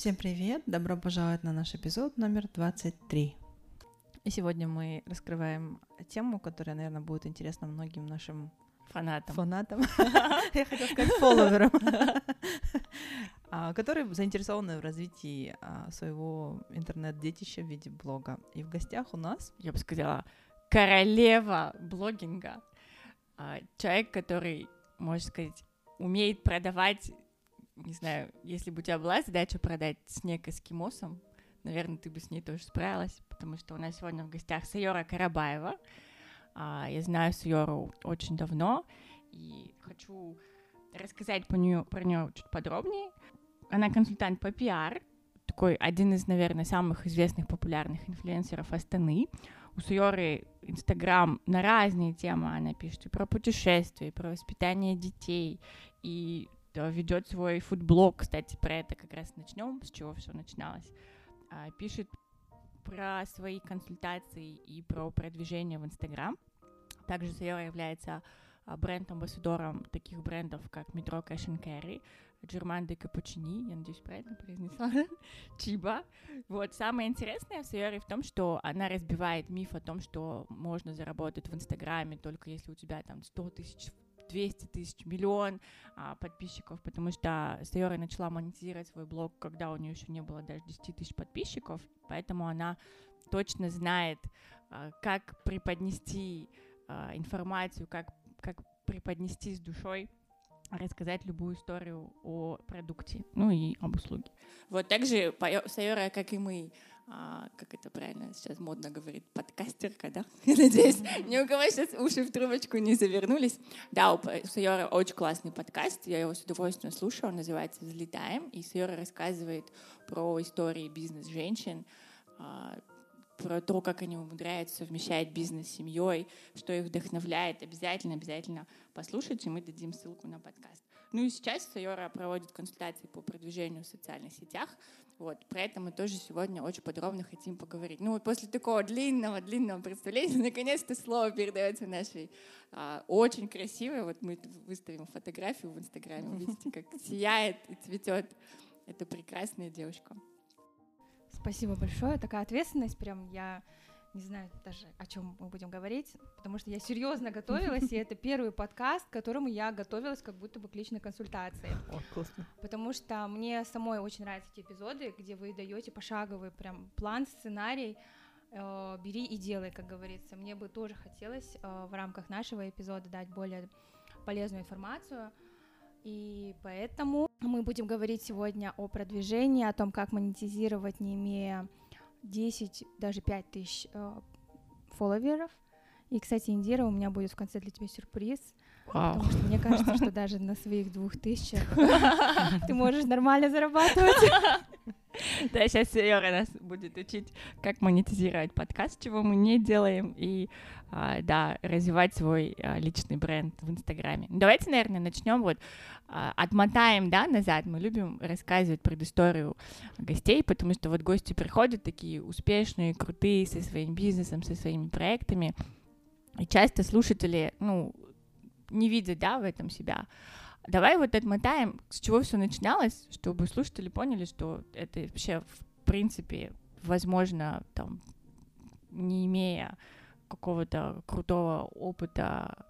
Всем привет! Добро пожаловать на наш эпизод номер 23. И сегодня мы раскрываем тему, которая, наверное, будет интересна многим нашим фанатам. Фанатам. Я хотела сказать фолловерам. А, которые заинтересованы в развитии а, своего интернет-детища в виде блога. И в гостях у нас... Я бы сказала, королева блогинга. А, человек, который, можно сказать, умеет продавать не знаю, если бы у тебя была задача продать снег эскимосом, наверное, ты бы с ней тоже справилась, потому что у нас сегодня в гостях Сайора Карабаева. А, я знаю Сайору очень давно, и хочу рассказать про нее, про нее чуть подробнее. Она консультант по пиар, такой один из, наверное, самых известных популярных инфлюенсеров Астаны. У Суйоры Инстаграм на разные темы она пишет и про путешествия, и про воспитание детей, и ведет свой фудблог, кстати, про это как раз начнем, с чего все начиналось. А, пишет про свои консультации и про продвижение в Инстаграм. Также Сайора является а, бренд-амбассадором таких брендов, как Cash and Carry, Джерман де Капучини, я надеюсь, правильно произнесла, Чиба. Вот, самое интересное в Сайоре в том, что она разбивает миф о том, что можно заработать в Инстаграме только если у тебя там 100 тысяч 200 тысяч, миллион а, подписчиков, потому что Сайора начала монетизировать свой блог, когда у нее еще не было даже 10 тысяч подписчиков, поэтому она точно знает, а, как преподнести а, информацию, как, как преподнести с душой рассказать любую историю о продукте, ну и об услуге. Вот также Сайора, как и мы, а, как это правильно сейчас модно говорит, подкастерка, да? Я надеюсь, ни у кого сейчас уши в трубочку не завернулись. Да, у Сайора очень классный подкаст, я его с удовольствием слушаю, он называется «Взлетаем», и Сайора рассказывает про истории бизнес-женщин, а, про то, как они умудряются совмещать бизнес с семьей, что их вдохновляет. Обязательно, обязательно послушайте, мы дадим ссылку на подкаст. Ну и сейчас Сайора проводит консультации по продвижению в социальных сетях. Вот, про это мы тоже сегодня очень подробно хотим поговорить. Ну вот после такого длинного-длинного представления наконец-то слово передается нашей а, очень красивой, вот мы выставим фотографию в Инстаграме, видите, как сияет и цветет эта прекрасная девушка. Спасибо большое, такая ответственность, прям я не знаю даже, о чем мы будем говорить, потому что я серьезно готовилась, и это первый подкаст, к которому я готовилась как будто бы к личной консультации. О, классно. Потому что мне самой очень нравятся эти эпизоды, где вы даете пошаговый прям план, сценарий, э, бери и делай, как говорится. Мне бы тоже хотелось э, в рамках нашего эпизода дать более полезную информацию. И поэтому мы будем говорить сегодня о продвижении, о том, как монетизировать, не имея 10, даже 5 тысяч э, фолловеров. И, кстати, Индира, у меня будет в конце для тебя сюрприз. Вау. Потому что мне кажется, что даже на своих двух тысячах ты можешь нормально зарабатывать. Да, сейчас Йора нас будет учить, как монетизировать подкаст, чего мы не делаем, и, а, да, развивать свой а, личный бренд в Инстаграме. Давайте, наверное, начнем вот, а, отмотаем, да, назад. Мы любим рассказывать предысторию гостей, потому что вот гости приходят такие успешные, крутые, со своим бизнесом, со своими проектами, и часто слушатели, ну, не видят, да, в этом себя. Давай вот отмотаем, с чего все начиналось, чтобы слушатели поняли, что это вообще в принципе возможно, там, не имея какого-то крутого опыта,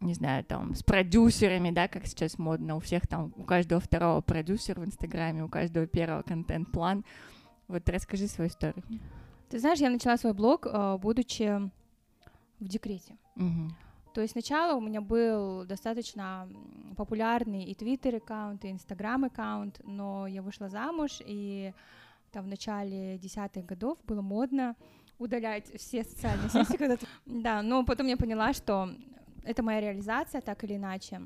не знаю, там, с продюсерами, да, как сейчас модно, у всех там, у каждого второго продюсер в Инстаграме, у каждого первого контент-план. Вот расскажи свою историю. Ты знаешь, я начала свой блог, э, будучи в декрете. Угу. То есть сначала у меня был достаточно популярный и Twitter аккаунт, и Instagram аккаунт, но я вышла замуж, и там в начале десятых годов было модно удалять все социальные сети, когда Да, но потом я поняла, что это моя реализация, так или иначе.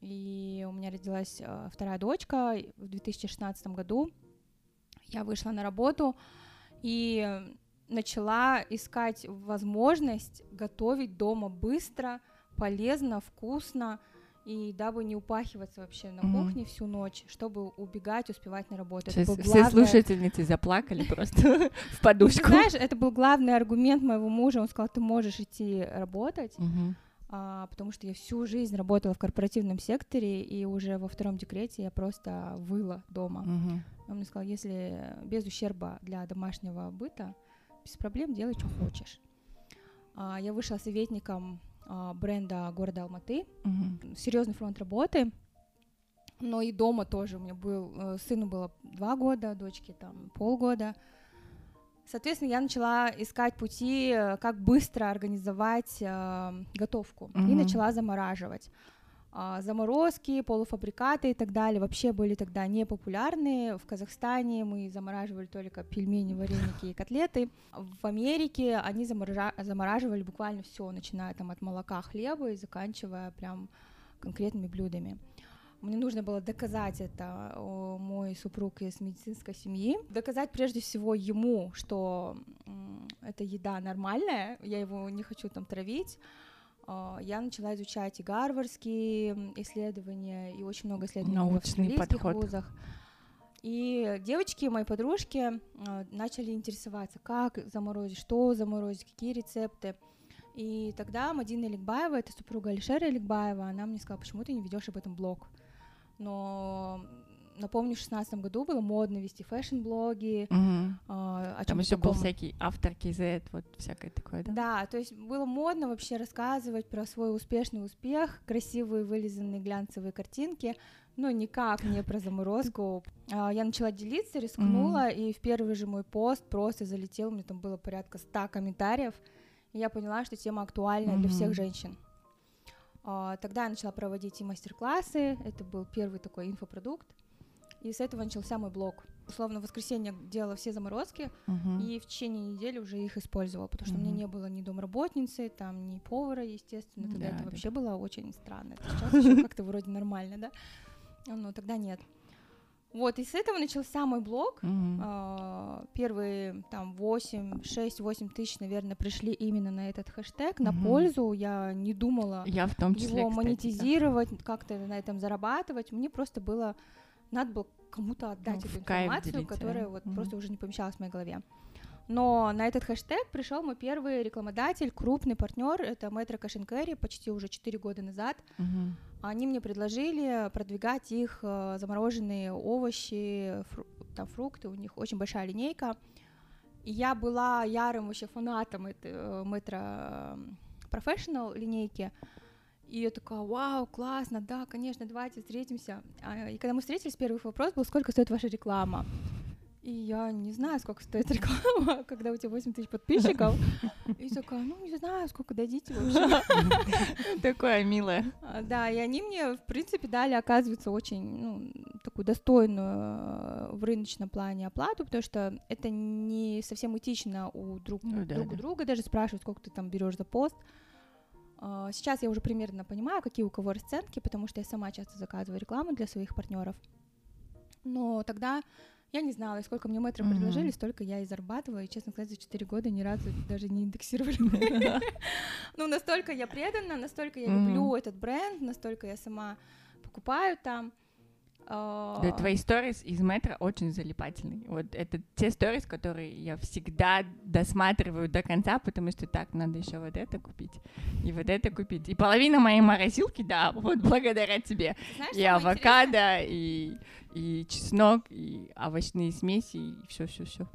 И у меня родилась э, вторая дочка в 2016 году. Я вышла на работу, и начала искать возможность готовить дома быстро, полезно, вкусно, и дабы не упахиваться вообще на mm-hmm. кухне всю ночь, чтобы убегать, успевать на работу. Сейчас все главное... слушательницы заплакали просто в подушку. Знаешь, это был главный аргумент моего мужа. Он сказал, ты можешь идти работать, а, потому что я всю жизнь работала в корпоративном секторе, и уже во втором декрете я просто выла дома. Мгм. Он мне сказал, если без ущерба для домашнего быта, без проблем делай, что хочешь. А, Я вышла советником бренда города Алматы, Мгм. серьезный фронт работы, но и дома тоже у меня был, э, сыну было два года, дочке там полгода. Соответственно, я начала искать пути, э, как быстро организовать э, готовку, и Мгм. начала замораживать. А, Заморозки, полуфабрикаты и так далее вообще были тогда не популярны. В Казахстане мы замораживали только пельмени, вареники и котлеты. В Америке они замоража- замораживали буквально все, начиная там от молока, хлеба и заканчивая прям конкретными блюдами. Мне нужно было доказать это мой супруг из медицинской семьи, доказать прежде всего ему, что эта еда нормальная, я его не хочу там травить. А, Я начала изучать и гарвардские исследования, и очень много исследований в Научный австралийских подход. вузах. И девочки, мои подружки, а, начали интересоваться, как заморозить, что заморозить, какие рецепты. И тогда Мадина Эликбаева, это супруга Алишера Эликбаева, она мне сказала, почему ты не ведешь об этом блог? Но напомню, в шестнадцатом году было модно вести fashion-блоги, Мгм. а, о Там еще был всякий автор KZ, вот всякое такое, да? Да, то есть было модно вообще рассказывать про свой успешный успех, красивые вылизанные глянцевые картинки, но никак не про заморозку. А, Я начала делиться, рискнула, и в первый же мой пост просто залетел, у меня там было порядка 100 комментариев, и я поняла, что тема актуальна для всех женщин. А, Тогда я начала проводить и мастер-классы, это был первый такой инфопродукт, и с этого начался мой блог. Условно, в воскресенье делала все заморозки, Мгм. и в течение недели уже их использовала, потому что у меня не было ни домработницы, там, ни повара, естественно, тогда Да, это да, вообще было очень странно. Это сейчас как-то вроде нормально, да? Но тогда нет. Вот, и с этого начался мой блог. А, Первые там 8, 6, 8 тысяч, наверное, пришли именно на этот хэштег, на Мгм. пользу. Я не думала Я в том числе, его кстати, да. монетизировать, как-то на этом зарабатывать. Мне просто было надо было кому-то отдать Ну, эту информацию, которая да. вот Мгм. просто уже не помещалась в моей голове. Но на этот хэштег пришел мой первый рекламодатель, крупный партнер, это and Carry, почти уже 4 года назад. Мгм. Они мне предложили продвигать их э, замороженные овощи, фру- там фрукты, у них очень большая линейка. И я была ярым вообще фанатом этой э, Metro Professional линейки. И я такая, вау, классно, да, конечно, давайте встретимся. А, И когда мы встретились, первый вопрос был, сколько стоит ваша реклама? И я не знаю, сколько стоит реклама, когда у тебя 8 тысяч подписчиков. И такая, ну, не знаю, сколько дадите вообще. Такое милое. А, Да, и они мне, в принципе, дали, оказывается, очень ну, такую достойную э, в рыночном плане оплату, потому что это не совсем этично у друг, Ну да, друг да. друга даже спрашивать, сколько ты там берешь за пост. А, Сейчас я уже примерно понимаю, какие у кого расценки, потому что я сама часто заказываю рекламу для своих партнеров. Но тогда я не знала, сколько мне метров Мгм. предложили, столько я и зарабатывала, и, честно сказать, за 4 года ни разу даже не индексировали. Ну, настолько я предана, настолько я люблю этот бренд, настолько я сама покупаю там. А, Да, твои сторис из метро очень залипательные. Вот это те сторис, которые я всегда досматриваю до конца, потому что так, надо еще вот это купить и вот это купить. И половина моей морозилки, да, вот благодаря тебе. знаешь, И авокадо, и, и чеснок, и овощные смеси, и все-все-все.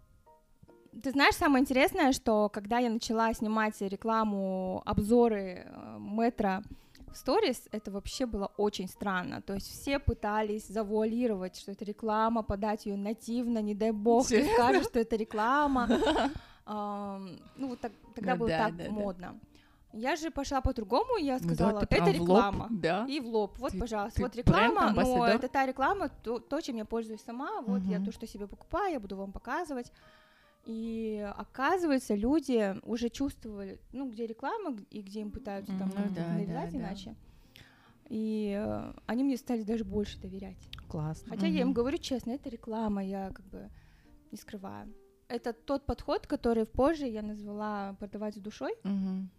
Ты знаешь, самое интересное, что когда я начала снимать рекламу, обзоры э, метро в сторис, это вообще было очень странно. То есть все пытались завуалировать, что это реклама, подать ее нативно, не дай бог, ты скажешь, что это реклама. Ам, Ну, вот тогда Ну было да, так да, да. модно. Я же пошла по-другому, я Ну да, сказала, ты это прям в лоб, реклама. Да. И в лоб. Вот, Ты- пожалуйста, ты вот реклама, но это та реклама, то, то, чем я пользуюсь сама. Вот я Мгм. то, что себе покупаю, я буду вам показывать. И оказывается, люди уже чувствовали, ну, где реклама и где им пытаются там Ну да, навязать да, да. иначе. И э, они мне стали даже больше доверять. Классно. Хотя я им говорю честно, это реклама, я как бы не скрываю. Это тот подход, который позже я назвала продавать с душой, Мгм.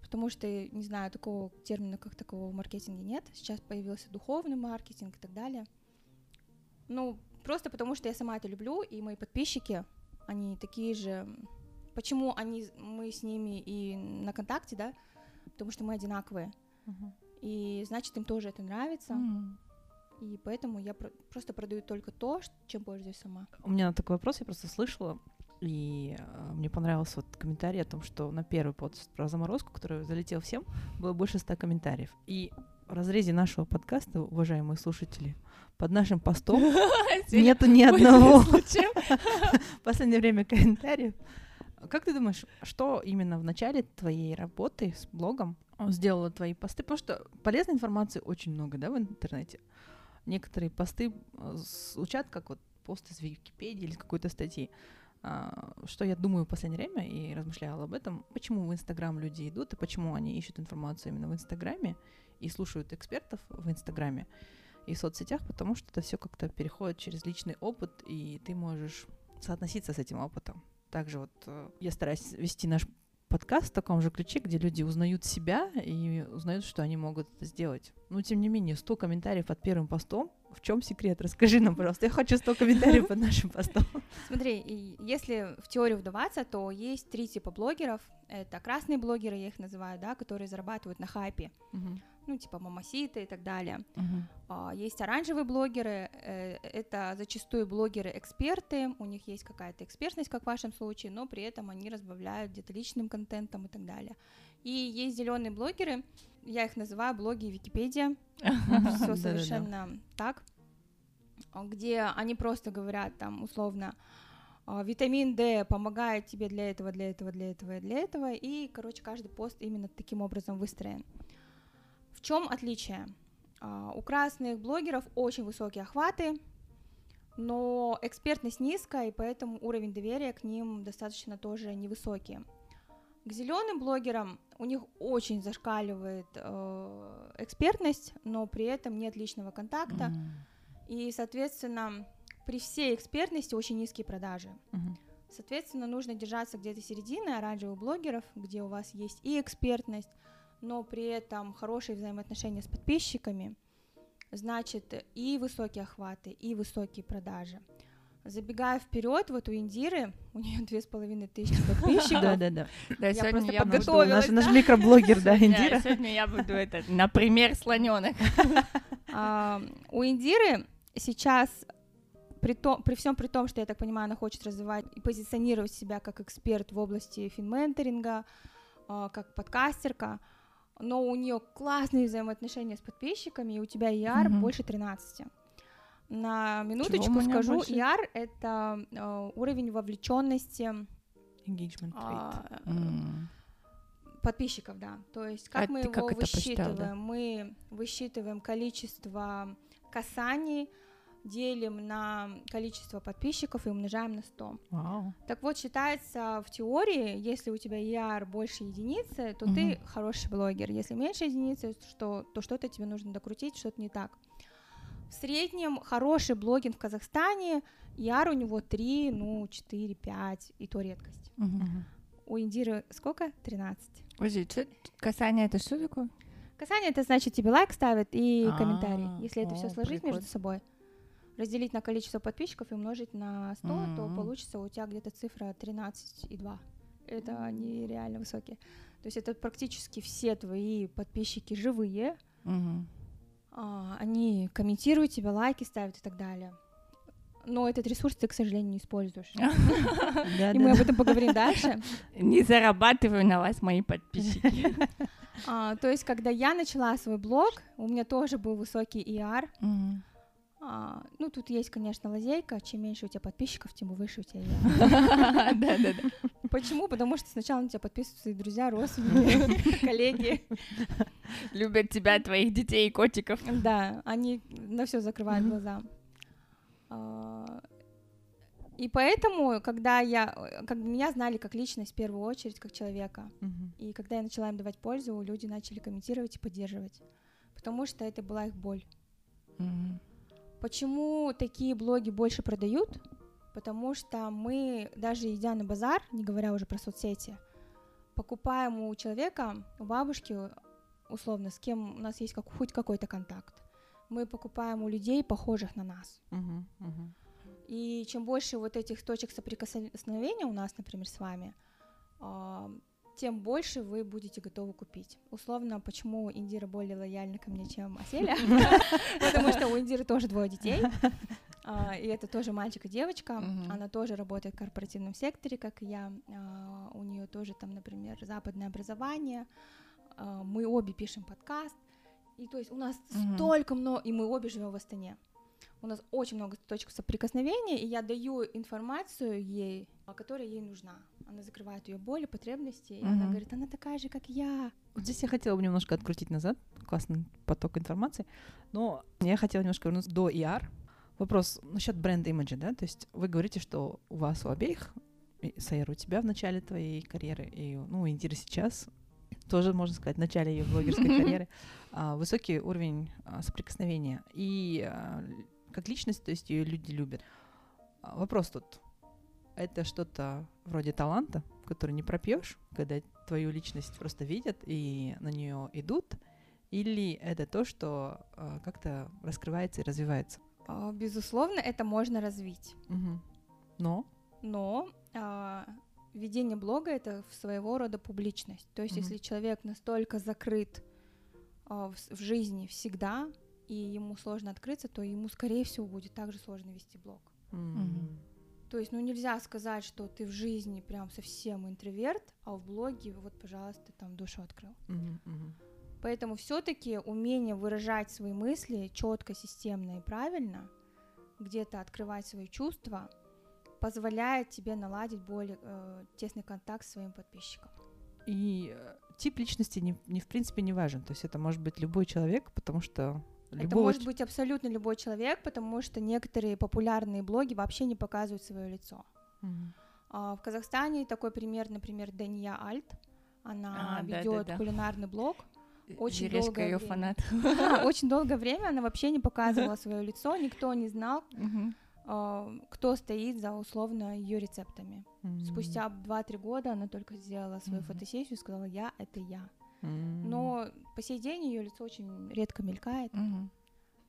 потому что, не знаю, такого термина, как такого в маркетинге нет. Сейчас появился духовный маркетинг и так далее. Ну, просто потому что я сама это люблю, и мои подписчики, они такие же. Почему они, мы с ними и на контакте, да? потому что мы одинаковые. Мгм. И значит, им тоже это нравится. М. И поэтому я про- просто продаю только то, чем пользуюсь сама. У меня такой вопрос, я просто слышала, и э, мне понравился вот комментарий о том, что на первый пост про заморозку, который залетел всем, было больше ста комментариев. И в разрезе нашего подкаста, уважаемые слушатели, под нашим постом нету ни одного в последнее время комментариев. Как ты думаешь, что именно в начале твоей работы с блогом сделало твои посты? Потому что полезной информации очень много, да, в интернете. Некоторые посты э, звучат как вот пост из Википедии или какой-то статьи. А, Что я думаю в последнее время и размышляла об этом, почему в Инстаграм люди идут и почему они ищут информацию именно в Инстаграме и слушают экспертов в Инстаграме и в соцсетях, потому что это все как-то переходит через личный опыт, и ты можешь соотноситься с этим опытом. Также вот э, я стараюсь вести наш подкаст в таком же ключе, где люди узнают себя и узнают, что они могут это сделать. Но тем не менее, 100 комментариев под первым постом. В чем секрет? Расскажи нам, пожалуйста. Я хочу 100 комментариев под нашим постом. Смотри, если в теорию вдаваться, то есть три типа блогеров. Это красные блогеры, я их называю, да, которые зарабатывают на хайпе. Ну, типа мамаситы и так далее. А, Есть оранжевые блогеры, э, это зачастую блогеры-эксперты, у них есть какая-то экспертность, как в вашем случае, но при этом они разбавляют где-то личным контентом и так далее. И есть зеленые блогеры, я их называю блоги Википедия, все совершенно так, где они просто говорят там условно а, витамин D помогает тебе для этого, для этого, для этого и для этого, и, короче, каждый пост именно таким образом выстроен. В чем отличие? А, У красных блогеров очень высокие охваты, но экспертность низкая, и поэтому уровень доверия к ним достаточно тоже невысокий. К зеленым блогерам у них очень зашкаливает э, экспертность, но при этом нет личного контакта, М. и, соответственно, при всей экспертности очень низкие продажи. Мгм. Соответственно, нужно держаться где-то середины оранжевых блогеров, где у вас есть и экспертность, но при этом хорошие взаимоотношения с подписчиками, значит, и высокие охваты, и высокие продажи. Забегая вперед, вот у Индиры, у нее две с половиной тысячи подписчиков. Да-да-да. Да, Я сегодня просто я подготовилась. Наш наш микроблогер, да, Индира. Сегодня я буду это, например, слоненок. А, у Индиры сейчас при, том, при всем при том, что я так понимаю, она хочет развивать и позиционировать себя как эксперт в области финменторинга, а, как подкастерка, но у нее классные взаимоотношения с подписчиками, и у тебя ER Мгм. больше 13. На минуточку скажу, больше? ER это а, уровень вовлеченности Engagement rate. а, М. подписчиков, да. То есть как А мы его как это посчитала? высчитываем? Мы высчитываем количество касаний, делим на количество подписчиков и умножаем на 100. Вау. Так вот, считается в теории, если у тебя ER больше единицы, то ты Мгм. хороший блогер. Если меньше единицы, что, то что-то тебе нужно докрутить, что-то не так. В среднем хороший блогинг в Казахстане, ER у него 3, ну, 4, 5, и то редкость. Мгм. У Индиры сколько? 13. Подожди, касание это что такое? Касание это значит тебе лайк ставят и А, комментарий. Если это все сложить между собой, разделить на количество подписчиков и умножить на 100, то Мгм. получится у тебя где-то цифра 13,2. Это нереально высокие. То есть это практически все твои подписчики живые. Мгм. а, они комментируют тебя, лайки ставят и так далее. Но этот ресурс ты, к сожалению, не используешь. И мы об этом поговорим дальше. Не зарабатываю на вас мои подписчики. А, То есть, когда я начала свой блог, у меня тоже был высокий ER. А, ну, тут есть, конечно, лазейка. Чем меньше у тебя подписчиков, тем выше у тебя я. Да-да-да. Почему? Потому что сначала на тебя подписываются твои друзья, родственники, коллеги. Любят тебя, твоих детей и котиков. Да, они на все закрывают глаза. А, И поэтому, когда я, как меня знали как личность в первую очередь, как человека, и когда я начала им давать пользу, люди начали комментировать и поддерживать, потому что это была их боль. Почему такие блоги больше продают? Потому что мы, даже идя на базар, не говоря уже про соцсети, покупаем у человека, у бабушки, условно, с кем у нас есть как, хоть какой-то контакт. Мы покупаем у людей, похожих на нас. Мгм. Мгм. И чем больше вот этих точек соприкосновения у нас, например, с вами, а, тем больше вы будете готовы купить. Условно, почему Индира более лояльна ко мне, чем Аселя? Потому что у Индиры тоже двое детей. А, и это тоже мальчик и девочка. Она тоже работает в корпоративном секторе, как и я. А, у нее тоже там, например, западное образование. А, мы обе пишем подкаст. И то есть у нас столько много, и мы обе живем в Астане. У нас очень много точек соприкосновения, и я даю информацию ей, которая ей нужна. Она закрывает ее боли, потребности, и mm-hmm. она говорит, она такая же, как я. Вот здесь я хотела бы немножко открутить назад, классный поток информации, но я хотела немножко вернуться до ER. Вопрос насчет бренда имиджа, да, то есть вы говорите, что у вас у обеих, Сайер, у тебя в начале твоей карьеры, и, ну, у Индиры сейчас, тоже, можно сказать, в начале ее блогерской карьеры, а, высокий уровень а, соприкосновения. И а, как личность, то есть ее люди любят. Вопрос тут, это что-то вроде таланта, который не пропьешь, когда твою личность просто видят и на нее идут, или это то, что э, как-то раскрывается и развивается? А, безусловно, это можно развить. Угу. Но? Но э, ведение блога это своего рода публичность. То есть, угу. если человек настолько закрыт э, в, в жизни всегда, и ему сложно открыться, то ему, скорее всего, будет также сложно вести блог. Mm-hmm. То есть, ну нельзя сказать, что ты в жизни прям совсем интроверт, а в блоге вот, пожалуйста, там душу открыл. Mm-hmm. Поэтому все-таки умение выражать свои мысли четко, системно и правильно, где-то открывать свои чувства, позволяет тебе наладить более э, тесный контакт с своим подписчиком. И э, тип личности не, не в принципе не важен. То есть это может быть любой человек, потому что Любого... Это может быть абсолютно любой человек, потому что некоторые популярные блоги вообще не показывают свое лицо. Угу. А, в Казахстане такой пример, например, Дания Альт. Она а, ведет да, да, да. кулинарный блог. Очень долгое ее время. фанат. очень долгое время она вообще не показывала свое лицо, никто не знал, кто стоит за условно ее рецептами. Спустя 2-3 года она только сделала свою фотосессию и сказала: Я это я. Но по сей день ее лицо очень редко мелькает. Mm-hmm.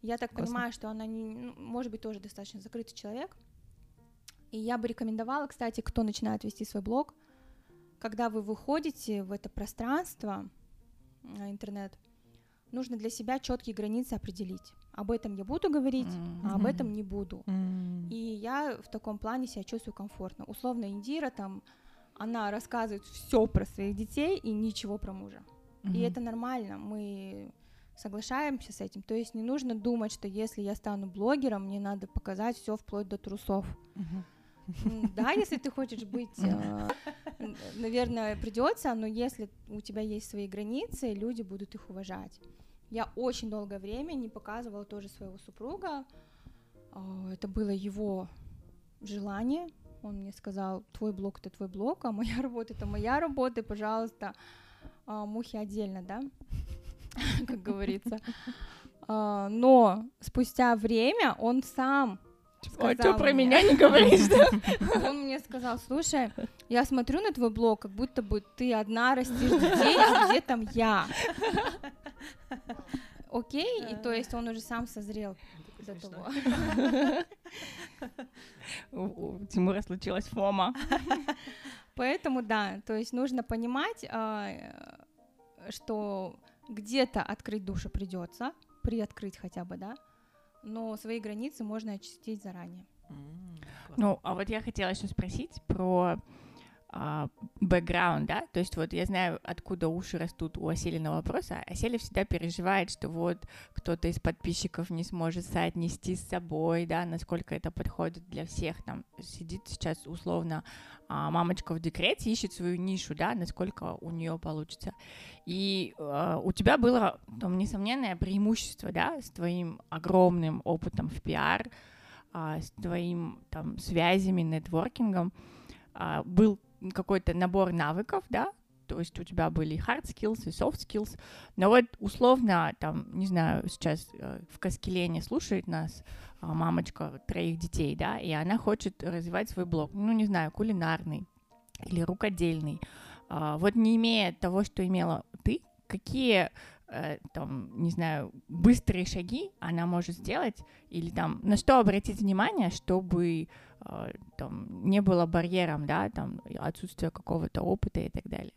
Я так Классно. понимаю, что она не, ну, может быть тоже достаточно закрытый человек. И я бы рекомендовала, кстати, кто начинает вести свой блог, когда вы выходите в это пространство, на интернет, нужно для себя четкие границы определить. Об этом я буду говорить, mm-hmm. а об этом не буду. Mm-hmm. И я в таком плане себя чувствую комфортно. Условно, Индира там, она рассказывает все про своих детей и ничего про мужа. И это нормально, мы соглашаемся с этим. То есть не нужно думать, что если я стану блогером, мне надо показать все вплоть до трусов. Да, если ты хочешь быть, э, наверное, придется, но если у тебя есть свои границы, люди будут их уважать. Я очень долгое время не показывала тоже своего супруга. А, это было его желание. Он мне сказал, твой блог это твой блог, а моя работа это моя работа, и, пожалуйста, а, мухи отдельно, да, как говорится. А, но спустя время он сам сказал а что про меня не говоришь, да? Он мне сказал, слушай, я смотрю на твой блог, как будто бы ты одна растишь детей, а где там я? Окей, и то есть он уже сам созрел до того. У Тимура случилась фома. Поэтому да, то есть нужно понимать, а, что где-то открыть душу придется, приоткрыть хотя бы, да, но свои границы можно очистить заранее. Ну, а вот я хотела еще спросить про бэкграунд, да, то есть вот я знаю, откуда уши растут у Осели на вопроса. Оселя всегда переживает, что вот кто-то из подписчиков не сможет соотнести с собой, да, насколько это подходит для всех, там, сидит сейчас условно а, мамочка в декрете, ищет свою нишу, да, насколько у нее получится. И а, у тебя было, там, несомненное преимущество, да, с твоим огромным опытом в пиар, а, с твоим, там, связями, нетворкингом, а, был какой-то набор навыков, да, то есть у тебя были hard skills и soft skills, но вот условно, там, не знаю, сейчас э, в Каскелене слушает нас э, мамочка троих детей, да, и она хочет развивать свой блог, ну, не знаю, кулинарный или рукодельный. Э, вот не имея того, что имела ты, какие э, там, не знаю, быстрые шаги она может сделать, или там, на что обратить внимание, чтобы там не было барьером, да, там, отсутствие какого-то опыта и так далее.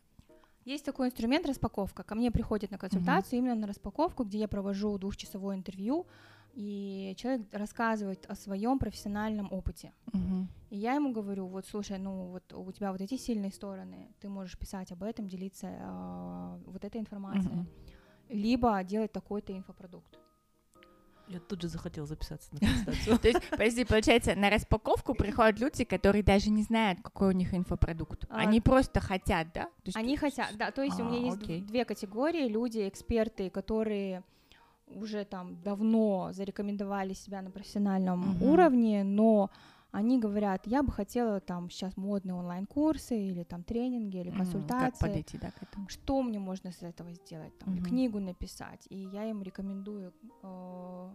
Есть такой инструмент распаковка. Ко мне приходит на консультацию именно на распаковку, где я провожу двухчасовое интервью, и человек рассказывает о своем профессиональном опыте. Мгм. И я ему говорю, вот слушай, ну вот у тебя вот эти сильные стороны, ты можешь писать об этом, делиться а, вот этой информацией, Мгм. либо делать такой-то инфопродукт. Я тут же захотела записаться на консультацию. То есть, подожди, получается, на распаковку приходят люди, которые даже не знают, какой у них инфопродукт. А, Они просто хотят, да? Они хотят, да, то есть у меня А, есть две категории, люди, эксперты, которые уже там давно зарекомендовали себя на профессиональном уровне, но они говорят, я бы хотела там сейчас модные онлайн-курсы или там тренинги или м, Как консультации. подойти, да, к этому? что мне можно с этого сделать, там, Мгм. книгу написать, и я им рекомендую э,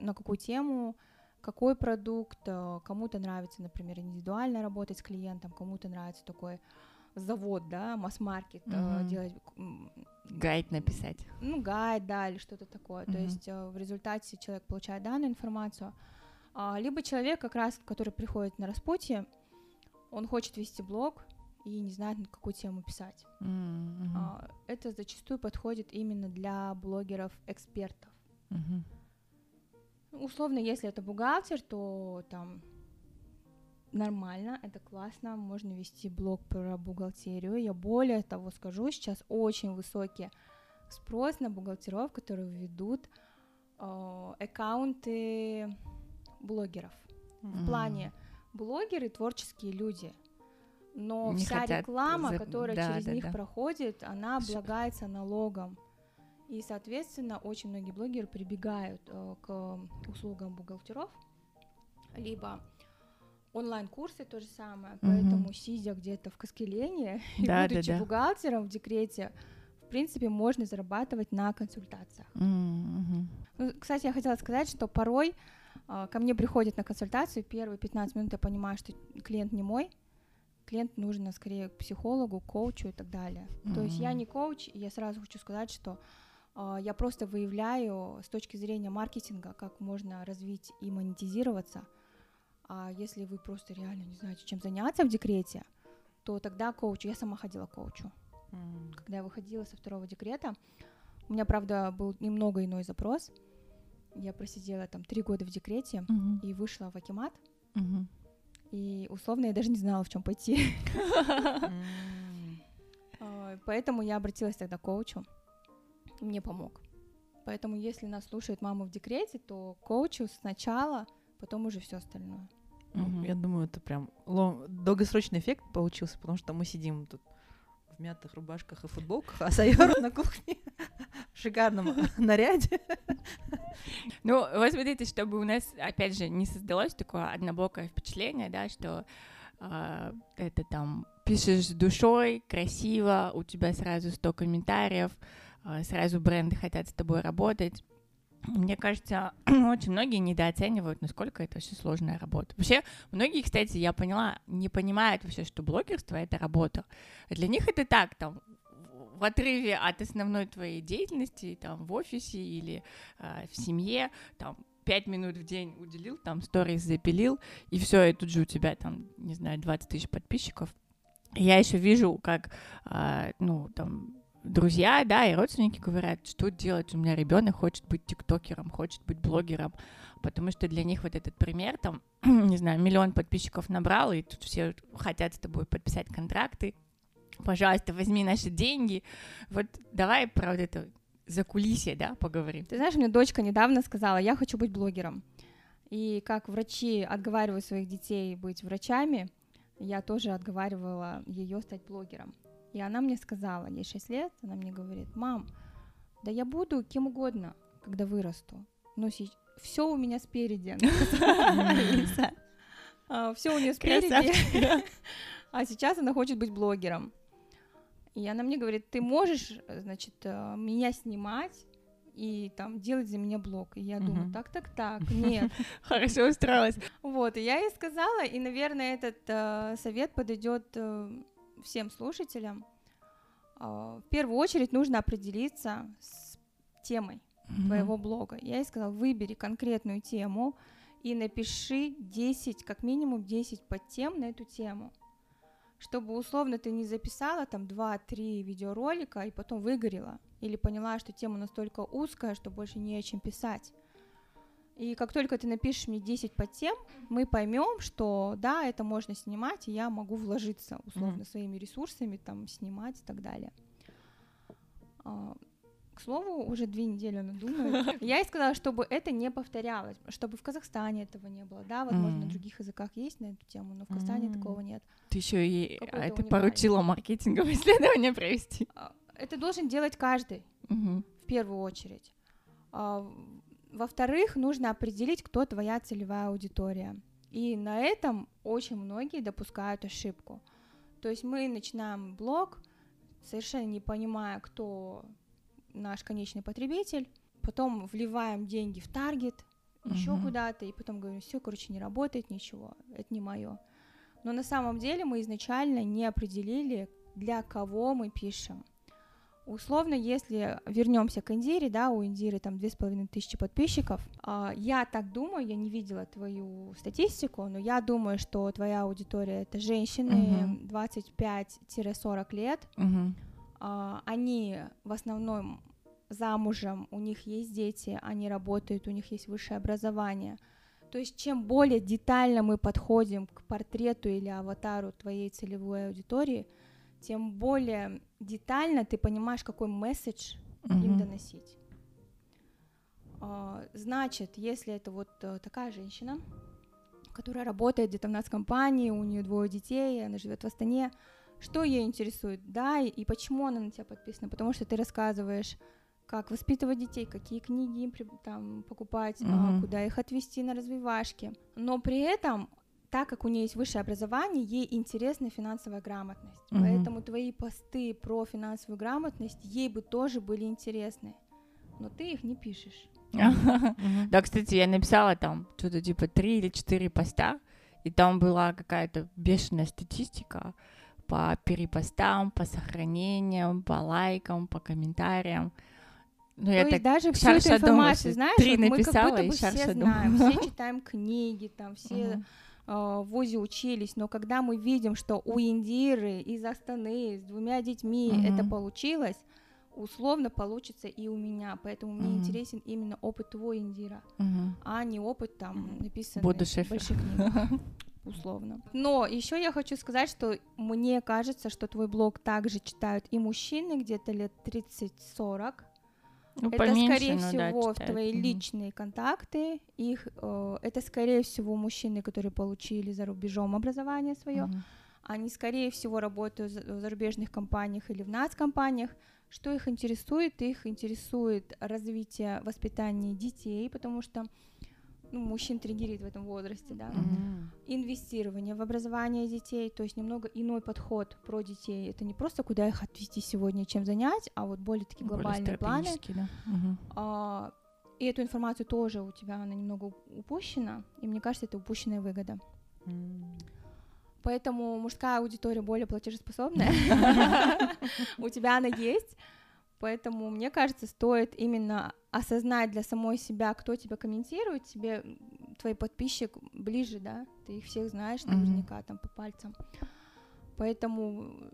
на какую тему, какой продукт, э, кому-то нравится, например, индивидуально работать с клиентом, кому-то нравится такой завод, да, масс-маркет, э, Мгм. делать, Гайд написать. ну, гайд, да, или что-то такое. То Мгм. есть э, в результате человек получает данную информацию, либо человек, как раз, который приходит на распутье, он хочет вести блог и не знает, на какую тему писать. А, Это зачастую подходит именно для блогеров-экспертов. Ну, Условно, если это бухгалтер, то там нормально, это классно, можно вести блог про бухгалтерию. Я более того скажу, сейчас очень высокий спрос на бухгалтеров, которые ведут э, аккаунты блогеров. В Мгм. плане блогеры творческие люди, но Не вся хотят реклама, за- которая да, через да, них да. проходит, она облагается налогом. И, соответственно, очень многие блогеры прибегают э, к услугам бухгалтеров, либо онлайн-курсы то же самое, Мгм. поэтому сидя где-то в Каскелене и Да, да, будучи да. бухгалтером в декрете, в принципе, можно зарабатывать на консультациях. Ну, кстати, я хотела сказать, что порой ко мне приходят на консультацию, первые 15 минут я понимаю, что клиент не мой, клиент нужно скорее к психологу, коучу и так далее. То есть я не коуч, и я сразу хочу сказать, что а, я просто выявляю с точки зрения маркетинга, как можно развить и монетизироваться. А если вы просто реально не знаете, чем заняться в декрете, то тогда коуч. Я сама ходила к коучу М. когда я выходила со второго декрета. У меня, правда, был немного иной запрос. Я просидела там три года в декрете Мгм. и вышла в Акимат. Мгм. И условно я даже не знала, в чем пойти. Поэтому я обратилась тогда к коучу. и Мне помог. Поэтому, если нас слушает мама в декрете, то коучу сначала, потом уже все остальное. Я думаю, это прям долгосрочный эффект получился, потому что мы сидим тут в мятых рубашках и футболках, а Сайор на кухне в шикарном наряде. Ну, вот смотрите, чтобы у нас, опять же, не создалось такое однобокое впечатление, да, что а, это там пишешь душой, красиво, у тебя сразу 100 комментариев, а, сразу бренды хотят с тобой работать. Мне кажется, очень многие недооценивают, насколько это вообще сложная работа. Вообще, многие, кстати, я поняла, не понимают вообще, что блогерство — это работа. Для них это так, там, в отрыве от основной твоей деятельности, там, в офисе или а, в семье, там, пять минут в день уделил, там, сторис запилил, и все, и тут же у тебя, там, не знаю, 20 тысяч подписчиков. Я еще вижу, как, а, ну, там, друзья, да, и родственники говорят, что делать, у меня ребенок хочет быть тиктокером, хочет быть блогером, потому что для них вот этот пример, там, не знаю, миллион подписчиков набрал, и тут все хотят с тобой подписать контракты, пожалуйста, возьми наши деньги. Вот давай про вот это закулисье, да, поговорим. Ты знаешь, мне дочка недавно сказала, я хочу быть блогером. И как врачи отговаривают своих детей быть врачами, я тоже отговаривала ее стать блогером. И она мне сказала, ей 6 лет, она мне говорит, мам, да я буду кем угодно, когда вырасту. Но все у меня спереди. Все у нее спереди. А сейчас она хочет быть блогером. И она мне говорит, ты можешь, значит, э, меня снимать и там делать за меня блог. И я думаю, так, так, так, нет. Хорошо устроилась. Вот, и я ей сказала, и, наверное, этот э, совет подойдет э, всем слушателям. Э, в первую очередь нужно определиться с темой твоего блога. Я ей сказала, выбери конкретную тему и напиши 10, как минимум 10 подтем на эту тему. чтобы условно ты не записала там 2-3 видеоролика и потом выгорела, или поняла, что тема настолько узкая, что больше не о чем писать. И как только ты напишешь мне 10 подтем, мы поймем, что да, это можно снимать, и я могу вложиться условно своими ресурсами, там, снимать и так далее. А, к слову, уже две недели она думает. Я ей сказала, чтобы это не повторялось, чтобы в Казахстане этого не было. Да, возможно, на других языках есть на эту тему, но в Казахстане такого нет. Ты еще и а это поручила маркетинговое исследование провести. А, это должен делать каждый в первую очередь. Во-вторых, нужно определить, кто твоя целевая аудитория. И на этом очень многие допускают ошибку. То есть мы начинаем блог, совершенно не понимая, кто наш конечный потребитель, потом вливаем деньги в таргет, еще uh-huh. куда-то, и потом говорим, все, короче, не работает ничего, это не мое. Но на самом деле мы изначально не определили, для кого мы пишем. Условно, если вернемся к Индире, да, у Индиры там две с половиной тысячи подписчиков, а, я так думаю, я не видела твою статистику, но я думаю, что твоя аудитория это женщины uh-huh. 25-40 лет, а, они в основном замужем, у них есть дети, они работают, у них есть высшее образование. То есть чем более детально мы подходим к портрету или аватару твоей целевой аудитории, тем более детально ты понимаешь, какой месседж mm-hmm. им доносить. А, значит, если это вот а, такая женщина, которая работает где-то в нас компании, у нее двое детей, она живет в Астане, что ее интересует, да, и, и почему она на тебя подписана, потому что ты рассказываешь как воспитывать детей, какие книги им там покупать, mm-hmm. куда их отвести на развивашки. Но при этом, так как у нее есть высшее образование, ей интересна финансовая грамотность. Mm-hmm. Поэтому твои посты про финансовую грамотность ей бы тоже были интересны. Но ты их не пишешь. Да, кстати, я написала там что-то типа три или четыре поста, и там была какая-то бешеная статистика по перепостам, по сохранениям, по лайкам, по комментариям. Ну, я так даже всю эту информацию, знаешь, три вот мы как будто бы все знаем, все читаем книги, там, все. В ВУЗе учились, но когда мы видим, что у Индиры из Астаны с двумя детьми uh-huh. это получилось, условно получится и у меня, поэтому uh-huh. мне интересен именно опыт твой, Индира, uh-huh. а не опыт там написанный Буду в больших книгах. условно. Но еще я хочу сказать, что мне кажется, что твой блог также читают и мужчины где-то лет 30-40, ну, это, поменьше, скорее ну, всего, да, в твои mm личные контакты. Их, э, это, скорее всего, мужчины, которые получили за рубежом образование свое. mm Они, скорее всего, работают в зарубежных компаниях или в нас-компаниях. Что их интересует? Их интересует развитие воспитания детей, потому что ну, мужчин триггерит в этом возрасте, да, mm-hmm. инвестирование в образование детей, то есть немного иной подход про детей. Это не просто куда их отвести сегодня, чем занять, а вот более такие глобальные более планы. Да? Mm-hmm. А, и эту информацию тоже у тебя она немного упущена, и мне кажется, это упущенная выгода. Mm. Поэтому мужская аудитория более платежеспособная. У тебя она есть. Поэтому, мне кажется, стоит именно осознать для самой себя, кто тебя комментирует, тебе твой подписчик ближе, да, ты их всех знаешь наверняка mm-hmm. там по пальцам. Поэтому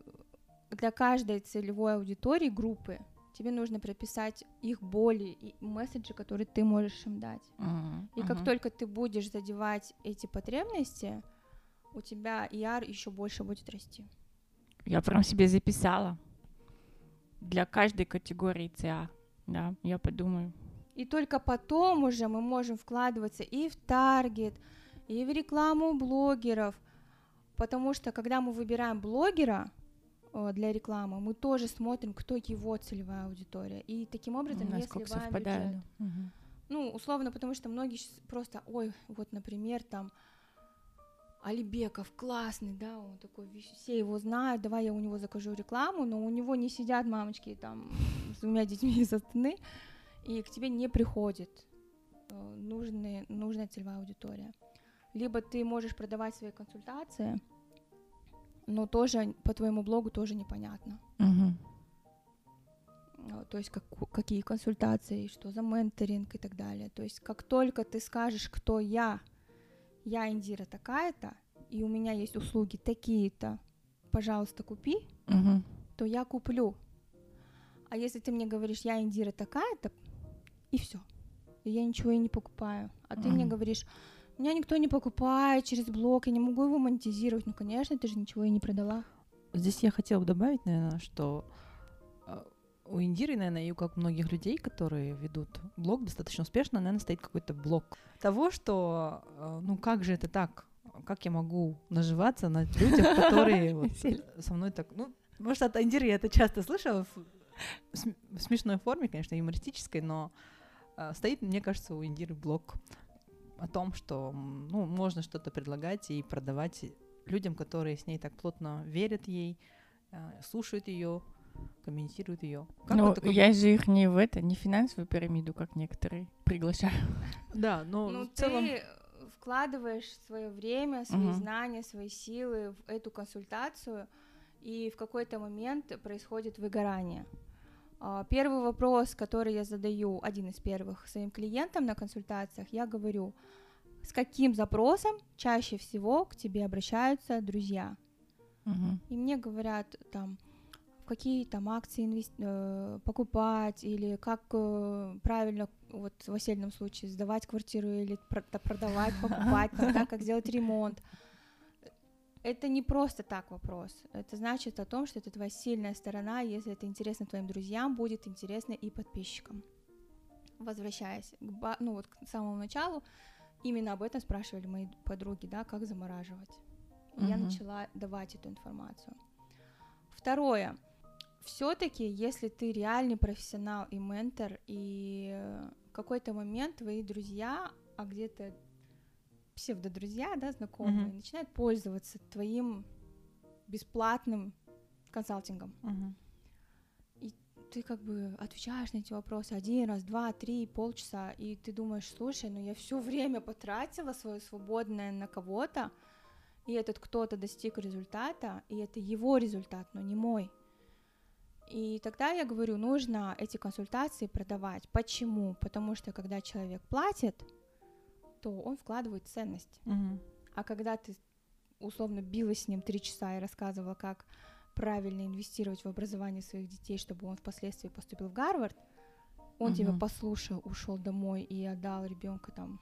для каждой целевой аудитории группы тебе нужно прописать их боли и месседжи, которые ты можешь им дать. Uh-huh, и как uh-huh. только ты будешь задевать эти потребности, у тебя ER еще больше будет расти. Я прям себе записала для каждой категории ЦА. Да, я подумаю. И только потом уже мы можем вкладываться и в таргет, и в рекламу блогеров, потому что когда мы выбираем блогера э, для рекламы, мы тоже смотрим, кто его целевая аудитория, и таким образом не сливаем бюджет. Угу. Ну, условно, потому что многие просто, ой, вот, например, там Алибеков классный, да, он такой, все его знают, давай я у него закажу рекламу, но у него не сидят мамочки там с двумя детьми из Астаны, и к тебе не приходит э, нужные, нужная целевая аудитория. Либо ты можешь продавать свои консультации, но тоже по твоему блогу тоже непонятно. Uh-huh. То есть как, какие консультации, что за менторинг и так далее. То есть как только ты скажешь, кто я, я Индира такая-то, и у меня есть услуги такие-то, пожалуйста, купи, Мгм. то я куплю. А если ты мне говоришь, я Индира такая-то, и все. Я ничего и не покупаю. А ты мне говоришь, меня никто не покупает через блог, я не могу его монетизировать. Ну, конечно, ты же ничего и не продала. Здесь я хотела бы добавить, наверное, что у Индиры, наверное, и у как многих людей, которые ведут блог достаточно успешно, наверное, стоит какой-то блок того, что, э, ну как же это так? Как я могу наживаться на людях, которые со мной так... Ну, может, от Индиры я это часто слышала в см- в смешной форме, конечно, юмористической, но э, стоит, мне кажется, у Индиры блог о том, что ну, можно что-то предлагать и продавать людям, которые с ней так плотно верят ей, э, слушают ее, комментируют ее. Ну, я же их не в это, не в финансовую пирамиду, как некоторые приглашаю. Да, но Ну, в целом... ты вкладываешь свое время, свои Мгм. знания, свои силы в эту консультацию, и в какой-то момент происходит выгорание. А, Первый вопрос, который я задаю, один из первых своим клиентам на консультациях, я говорю, с каким запросом чаще всего к тебе обращаются друзья? Мгм. И мне говорят там, какие там акции инвес- э, покупать, или как э, правильно, вот в осельном случае, сдавать квартиру или про- да, продавать, покупать, там, как сделать ремонт. Это не просто так вопрос. Это значит о том, что это твоя сильная сторона, если это интересно твоим друзьям, будет интересно и подписчикам. Возвращаясь к, ну, вот к самому началу, именно об этом спрашивали мои подруги, да, как замораживать. И я Мгм. начала давать эту информацию. Второе. Все-таки, если ты реальный профессионал и ментор, и э, в какой-то момент твои друзья, а где-то псевдодрузья, да, знакомые, Мгм. начинают пользоваться твоим бесплатным консалтингом. Мгм. Ты как бы отвечаешь на эти вопросы один раз, два, три, полчаса, и ты думаешь, слушай, ну я все время потратила свое свободное на кого-то, и этот кто-то достиг результата, и это его результат, но не мой. И тогда я говорю, нужно эти консультации продавать. Почему? Потому что когда человек платит, то он вкладывает ценность. Мгм. А когда ты условно билась с ним три часа и рассказывала, как правильно инвестировать в образование своих детей, чтобы он впоследствии поступил в Гарвард, он тебя Мгм. послушал, ушел домой и отдал ребенка там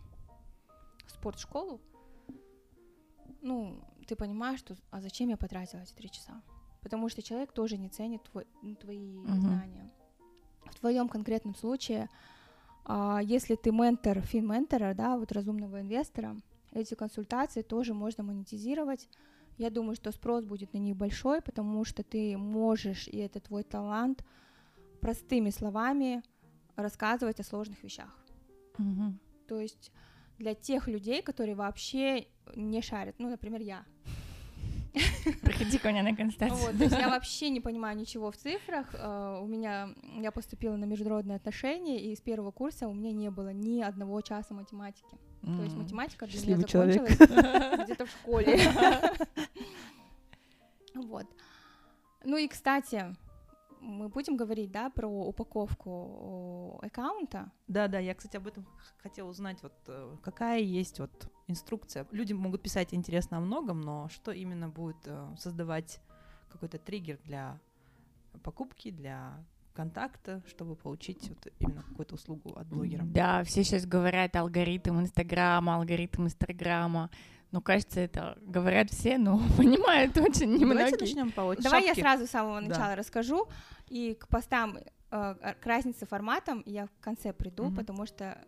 в спортшколу, ну, ты понимаешь, что а зачем я потратила эти три часа? Потому что человек тоже не ценит твой, твои Мгм. знания. В твоем конкретном случае, а, если ты ментор, фин-ментора, да, вот разумного инвестора, эти консультации тоже можно монетизировать. Я думаю, что спрос будет на них большой, потому что ты можешь, и это твой талант, простыми словами рассказывать о сложных вещах. Мгм. То есть для тех людей, которые вообще не шарят, ну, например, я. Приходи ко мне на консультацию. Вот, то есть я вообще не понимаю ничего в цифрах. Э, У меня я поступила на международные отношения, и с первого курса у меня не было ни одного часа математики. То есть математика для Счастливый меня человек. закончилась где-то в школе. Вот. Ну и, кстати, мы будем говорить, да, про упаковку аккаунта. Да, да, я, кстати, об этом хотела узнать, вот э, какая есть вот инструкция. Люди могут писать интересно о многом, но что именно будет э, создавать какой-то триггер для покупки, для контакта, чтобы получить вот именно какую-то услугу от блогера. Да, все сейчас говорят алгоритм Инстаграма, алгоритм Инстаграма. Ну, кажется, это говорят все, но понимают очень Давайте немногие. начнем по вот Давай я шапке. сразу с самого Да. начала расскажу, и к постам, э, к разнице форматом я в конце приду, Мгм. потому что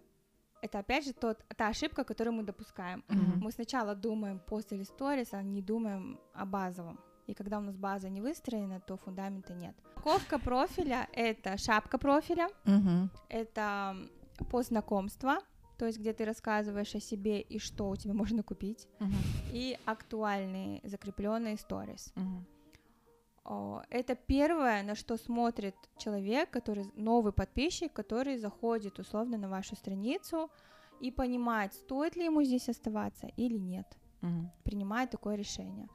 это опять же тот, та ошибка, которую мы допускаем. Мгм. Мы сначала думаем пост или сторис, а не думаем о базовом. И когда у нас база не выстроена, то фундамента нет. Упаковка профиля — это шапка профиля, Мгм. это пост знакомства, то есть где ты рассказываешь о себе и что у тебя можно купить, Мгм, и актуальные закрепленные сторис. О, Это первое, на что смотрит человек, который новый подписчик, который заходит условно на вашу страницу и понимает, стоит ли ему здесь оставаться или нет, Мгм. принимает такое решение.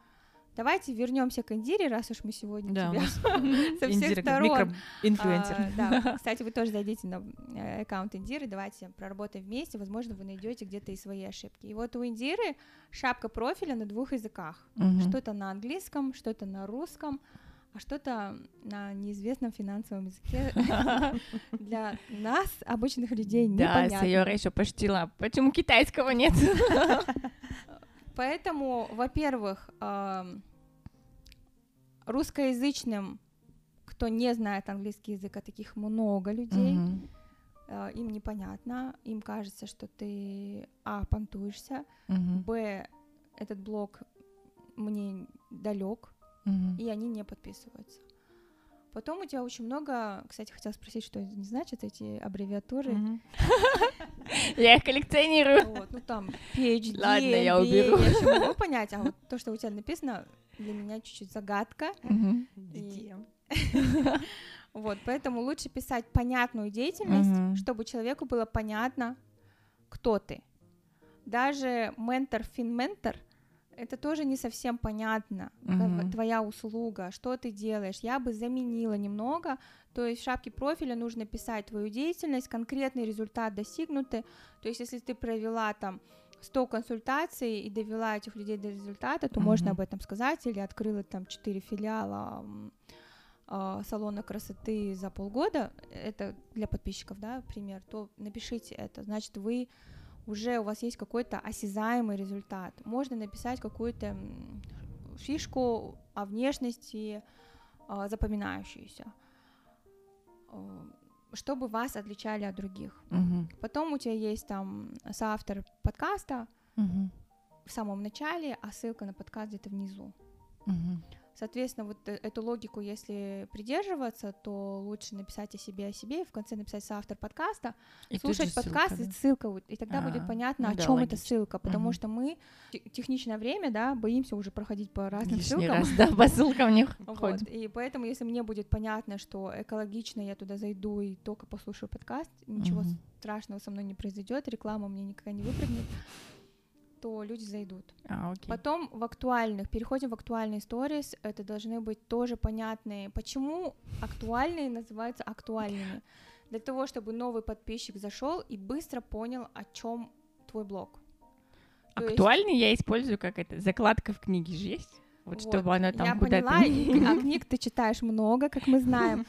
Давайте вернемся к Индире, раз уж мы сегодня Да, тебя со всех сторон. микроинфлюенсер. А, да, кстати, вы тоже зайдите на э, аккаунт Индиры, давайте проработаем вместе, возможно, вы найдете где-то и свои ошибки. И вот у Индиры шапка профиля на двух языках. Что-то на английском, что-то на русском, а что-то на неизвестном финансовом языке для нас, обычных людей, Да, непонятно. Сайора еще пошутила. Почему китайского нет? Поэтому, во-первых, русскоязычным, кто не знает английский язык, а таких много людей, а, им непонятно, им кажется, что ты, а, понтуешься, Мгм. б, этот блог мне далек, Мгм. и они не подписываются. Потом у тебя очень много, кстати, хотела спросить, что это не значит, эти аббревиатуры. Я их коллекционирую. Там PhD, Ладно, я MBA, уберу. я ещё могу понять, а вот то, что у тебя написано, для меня чуть-чуть загадка. Вот, поэтому лучше писать понятную деятельность, чтобы человеку было понятно, кто ты. Даже ментор, финментор, это тоже не совсем понятно, Мгм. твоя услуга, что ты делаешь. Я бы заменила немного, то есть в шапке профиля нужно писать твою деятельность, конкретный результат достигнутый. То есть если ты провела там 100 консультаций и довела этих людей до результата, то можно Мгм. об этом сказать, или открыла там 4 филиала а, салона красоты за полгода, это для подписчиков, да, пример, то напишите это, значит, вы уже у вас есть какой-то осязаемый результат. Можно написать какую-то фишку о внешности а, запоминающуюся, а, чтобы вас отличали от других. Мгм. Потом у тебя есть там соавтор подкаста Мгм. в самом начале, а ссылка на подкаст где-то внизу. Мгм. Соответственно, вот э- эту логику, если придерживаться, то лучше написать о себе, о себе, и в конце написать соавтор подкаста, И слушать же ссылка, подкаст, да? и ссылка, и тогда будет А, понятно, ну о да, чем эта ссылка, потому Мгм. что мы те- техничное время, да, боимся уже проходить по разным Лишний ссылкам. раз, да, по ссылкам не Вот, и поэтому, если мне будет понятно, что экологично я туда зайду и только послушаю подкаст, ничего страшного со мной не произойдет, реклама мне никогда не выпрыгнет, то люди зайдут. А, окей. Потом в актуальных, переходим в актуальные сторис, это должны быть тоже понятные. Почему актуальные называются актуальными? Для того, чтобы новый подписчик зашел и быстро понял, о чем твой блог. То есть- Актуальный я использую как это, закладка в книге же есть? Вот, Вот, чтобы она там Я куда-то... поняла, и, а книг ты читаешь много, как мы знаем,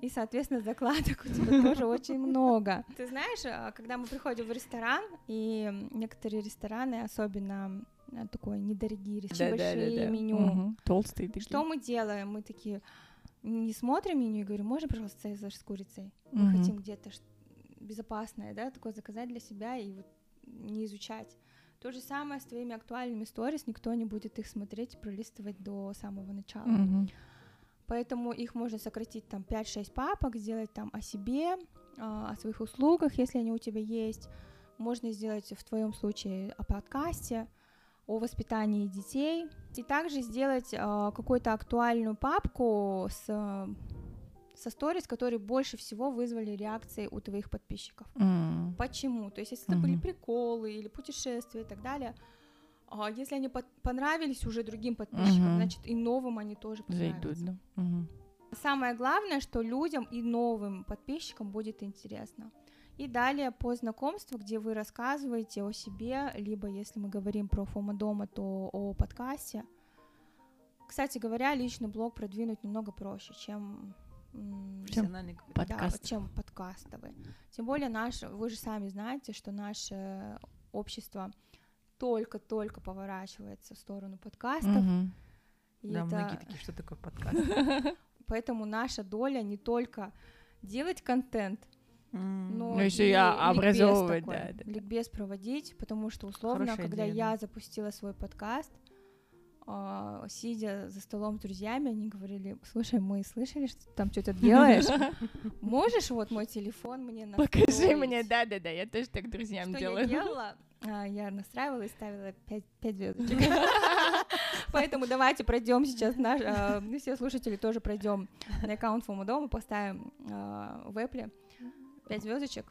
и, соответственно, закладок у тебя тоже очень много. Ты знаешь, а, когда мы приходим в ресторан, и некоторые рестораны, особенно а, такое недорогие рестораны, большие меню, Мгм. Толстые такие. что мы делаем? Мы такие не смотрим меню и говорим, можно, пожалуйста, цезарь с курицей? Мы хотим где-то безопасное, да, такое заказать для себя и вот не изучать. То же самое с твоими актуальными сторис, никто не будет их смотреть, пролистывать до самого начала. Мгм. Поэтому их можно сократить там 5-6 папок, сделать там о себе, а, о своих услугах, если они у тебя есть. Можно сделать в твоем случае о подкасте, о воспитании детей. И также сделать а, какую-то актуальную папку с, со сторис, которые больше всего вызвали реакции у твоих подписчиков. М. Почему? То есть, если это были Мгм. приколы или путешествия и так далее, а, если они под- понравились уже другим подписчикам, Мгм. значит и новым они тоже Зайдут, понравятся. да. Мгм. Самое главное, что людям и новым подписчикам будет интересно. И далее по знакомству, где вы рассказываете о себе, либо если мы говорим про Фома Дома, то о подкасте. Кстати говоря, личный блог продвинуть немного проще, чем м, Профессиональный какой-то. да, Подкаст. чем подкастовые. Тем более наш, вы же сами знаете, что наше общество только-только поворачивается в сторону подкастов. Мгм. и Да, это- многие такие, что такое подкаст? Поэтому наша доля не только делать контент, но и а- ликбез образовывать, такой, да, да, ликбез проводить, потому что условно, Хорошая когда идея, я да. запустила свой подкаст, сидя за столом с друзьями, они говорили, слушай, мы слышали, что ты там что-то делаешь, можешь вот мой телефон мне Покажи настроить?» мне, да-да-да, я тоже так друзьям Что делаю. я делала? А, Я настраивала и ставила 5, звездочек. Поэтому давайте пройдем сейчас наш, а, мы все слушатели тоже пройдем на аккаунт Фома Дома, поставим а, в Apple 5 звездочек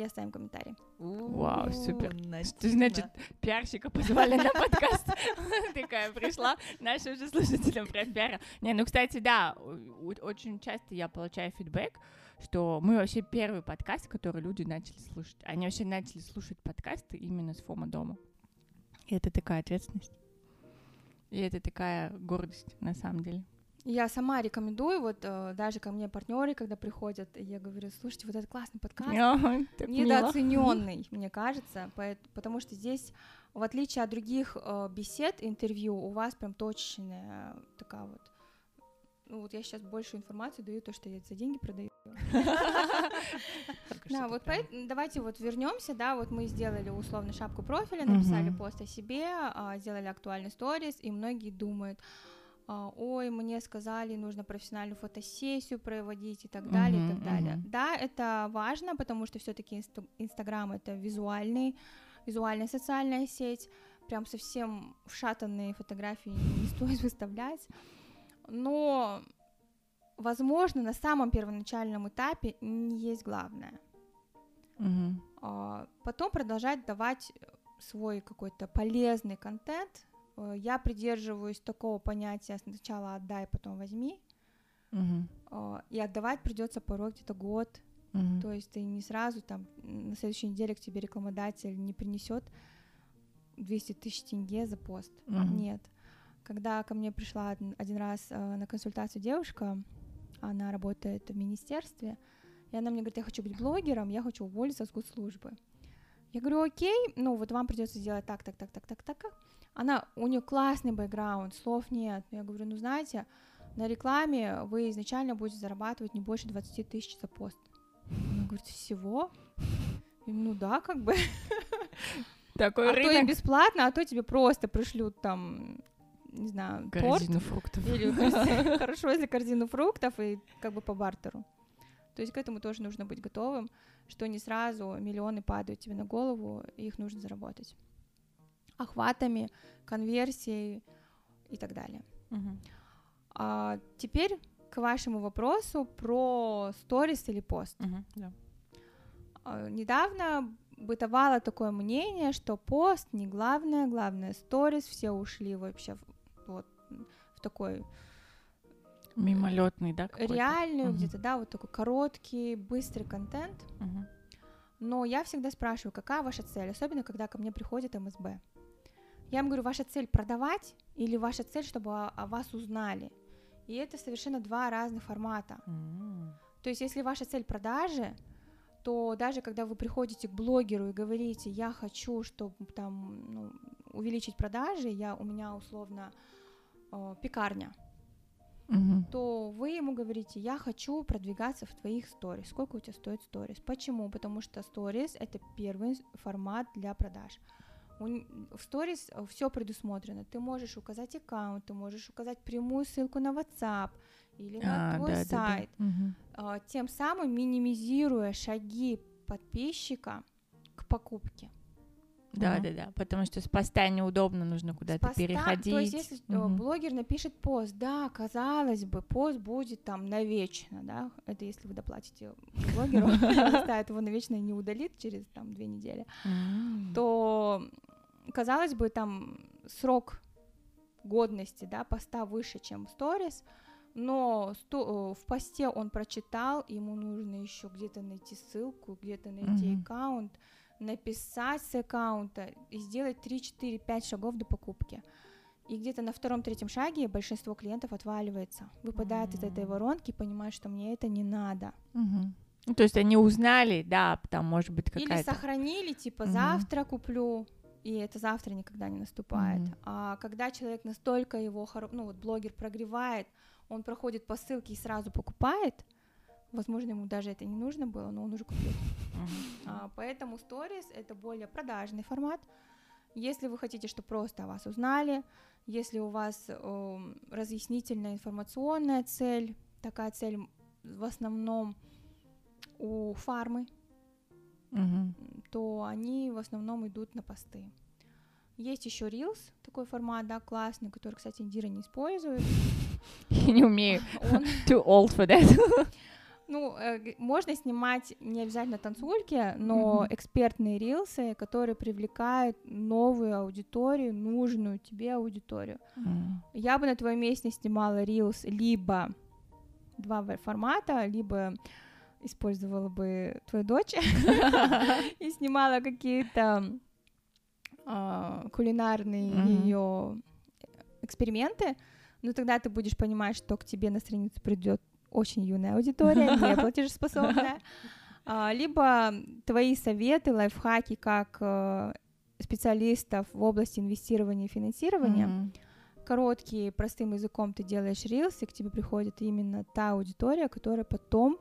и оставим комментарий. Вау, супер. Что значит, пиарщика позвали на подкаст? Такая пришла, нашим же слушателям про пиар. Не, ну, кстати, да, очень часто я получаю фидбэк, что мы вообще первый подкаст, который люди начали слушать. Они вообще начали слушать подкасты именно с Фома дома. И это такая ответственность. И это такая гордость, на самом деле. Я сама рекомендую, вот э, даже ко мне партнеры, когда приходят, я говорю, слушайте, вот этот классный подкаст, недооцененный, мне кажется, потому что здесь, в отличие от других э, бесед, интервью, у вас прям точечная такая вот. Ну вот я сейчас больше информации даю, то, что я за деньги продаю. Да, вот давайте вот вернемся, да, вот мы сделали условно шапку профиля, написали пост о себе, а, сделали актуальный сторис, и многие думают, ой, мне сказали, нужно профессиональную фотосессию проводить и так далее, и Мгм, так далее. мгм. Да, это важно, потому что все-таки Инстаграм это визуальный, визуальная социальная сеть, прям совсем вшатанные фотографии не стоит выставлять, но возможно, на самом первоначальном этапе не есть главное. А, Потом продолжать давать свой какой-то полезный контент. Э, Я придерживаюсь такого понятия сначала отдай, потом возьми. А, И отдавать придется порой где-то год. Мгм. То есть ты не сразу там на следующей неделе к тебе рекламодатель не принесет 200 тысяч тенге за пост. Мгм. Нет. Когда ко мне пришла один, один раз э, на консультацию девушка, она работает в министерстве, и она мне говорит, я хочу быть блогером, я хочу уволиться с госслужбы. Я говорю, окей, ну вот вам придется сделать так, так, так, так, так, так. Она, у нее классный бэкграунд, слов нет. Я говорю, ну знаете, на рекламе вы изначально будете зарабатывать не больше 20 тысяч за пост. Она говорит, всего? Ну да, как бы. Такой А то и рынок. бесплатно, а то тебе просто пришлют там, не знаю, торт. Корзину фруктов. Или хорошо, если корзину фруктов и как бы по бартеру. То есть к этому тоже нужно быть готовым, что не сразу миллионы падают тебе на голову, и их нужно заработать. Охватами, конверсией и так далее. Мгм. А теперь к вашему вопросу про сторис или пост. Мгм, да. А, Недавно бытовало такое мнение, что пост не главное, главное сторис, все ушли вообще в, вот, в такой Мимолетный, да? какой-то? реальную, Мгм. где-то, да, вот такой короткий, быстрый контент. Мгм. Но я всегда спрашиваю, какая ваша цель, особенно когда ко мне приходит МСБ. Я им говорю, ваша цель продавать или ваша цель, чтобы о, о вас узнали? И это совершенно два разных формата. М. То есть, если ваша цель продажи, то даже когда вы приходите к блогеру и говорите, я хочу, чтобы там ну, увеличить продажи, я у меня условно э, пекарня, Мгм. то вы ему говорите, я хочу продвигаться в твоих сторис. Сколько у тебя стоит сторис? Почему? Потому что сторис это первый формат для продаж. В сторис все предусмотрено. Ты можешь указать аккаунт, ты можешь указать прямую ссылку на WhatsApp или на А, твой да, да, да. сайт, Мгм. а, тем самым минимизируя шаги подписчика к покупке. Да, Мгм. да, да. Потому что с поста неудобно, нужно куда-то поста- переходить. То есть, если э, Мгм. блогер напишет пост, да, казалось бы, пост будет там навечно, да, это если вы доплатите блогеру, ставит его навечно и не удалит через там две недели, то казалось бы, там срок годности, да, поста выше, чем в сторис, но сто- э, в посте он прочитал, ему нужно еще где-то найти ссылку, где-то найти Мгм. аккаунт, написать с аккаунта и сделать 3, 4, 5 шагов до покупки. И где-то на втором-третьем шаге большинство клиентов отваливается, выпадает из этой воронки, понимает, что мне это не надо. Ну, то есть они узнали, да, там может быть Или какая-то... сохранили, типа, Мгм. завтра куплю, и это завтра никогда не наступает. Мгм. А когда человек настолько его, хоро- ну вот блогер прогревает, он проходит по ссылке и сразу покупает, возможно, ему даже это не нужно было, но он уже купил. Мгм. А, поэтому сторис это более продажный формат. Если вы хотите, чтобы просто о вас узнали, если у вас эм, разъяснительная информационная цель, такая цель в основном у фармы, Мгм. То они в основном идут на посты. Есть еще Reels, такой формат, да, классный, который, кстати, Индира не использует. Я не умею. Он, Too old for that. Ну, э, можно снимать не обязательно танцульки, но Мгм. экспертные рилсы, которые привлекают новую аудиторию, нужную тебе аудиторию. М. Я бы на твоем месте снимала рилс либо два формата, либо использовала бы твою дочь и снимала какие-то а, кулинарные ее эксперименты, но тогда ты будешь понимать, что к тебе на страницу придет очень юная аудитория, не платежеспособная. А, Либо твои советы, лайфхаки как э, специалистов в области инвестирования и финансирования. Короткие, простым языком ты делаешь рилс, и к тебе приходит именно та аудитория, которая потом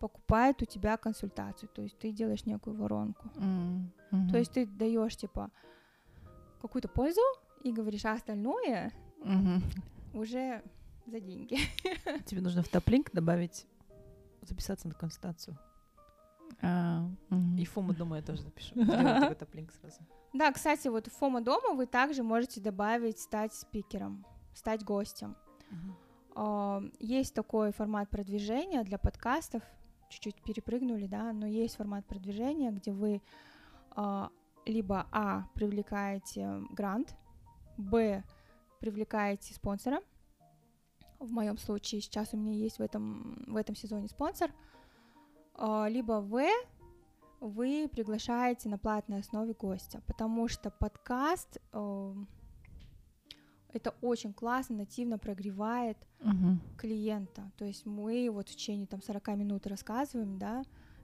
покупает у тебя консультацию. То есть ты делаешь некую воронку. Мгм. То есть ты даешь типа какую-то пользу и говоришь, а остальное Мгм. уже за деньги. Тебе нужно в топ-линк добавить записаться на консультацию. А, мгм. И Фому, думаю, я тоже такой топ-линк сразу. Да, кстати, вот в Фома дома вы также можете добавить стать спикером, стать гостем. А, Есть такой формат продвижения для подкастов, чуть-чуть перепрыгнули, да, но есть формат продвижения, где вы а, либо А привлекаете грант, Б привлекаете спонсора. В моем случае сейчас у меня есть в этом, в этом сезоне спонсор. А, Либо В вы приглашаете на платной основе гостя, потому что подкаст э, это очень классно, нативно прогревает Мгм. клиента. То есть мы вот в течение там 40 минут рассказываем, да.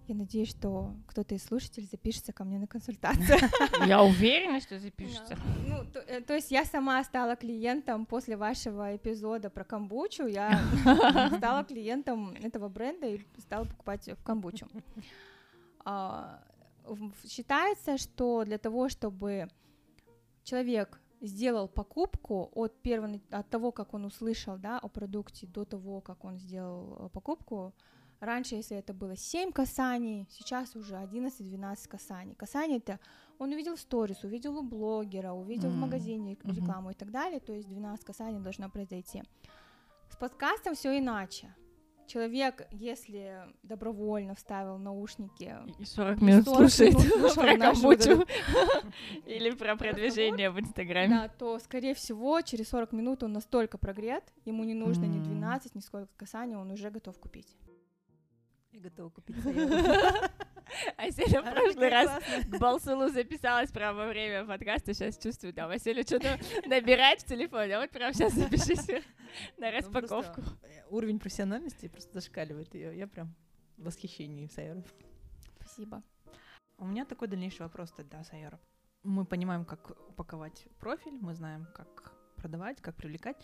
Я надеюсь, что кто-то из слушателей запишется ко мне на консультацию. Я уверена, что запишется. Ну, то, э, то есть я сама стала клиентом после вашего эпизода про камбучу. Я стала клиентом этого бренда и стала покупать в камбучу. А, Считается, что для того, чтобы человек сделал покупку от первого, от того, как он услышал, да, о продукте, до того, как он сделал э, покупку, раньше, если это было 7 касаний, сейчас уже 11-12 касаний. Касание это он увидел сторис, увидел у блогера, увидел в М, магазине рекламу и так далее, то есть 12 касаний должно произойти. С подкастом все иначе. Человек, если добровольно вставил наушники, И 40 И минут 40 слушает минут про вот Или про продвижение в Инстаграме. да, то, скорее всего, через 40 минут он настолько прогрет, ему не нужно ни М. 12, ни сколько касаний, он уже готов купить. Я готова купить А Селя в прошлый раз к Балсулу записалась прямо во время подкаста, сейчас чувствую, да, Василий что-то набирает в телефоне, а вот прямо сейчас запишись на Ну, распаковку. Уровень профессиональности просто зашкаливает ее. Я прям в восхищении Сайором. Спасибо. У меня такой дальнейший вопрос тогда, Сайора. Мы понимаем, как упаковать профиль, мы знаем, как продавать, как привлекать.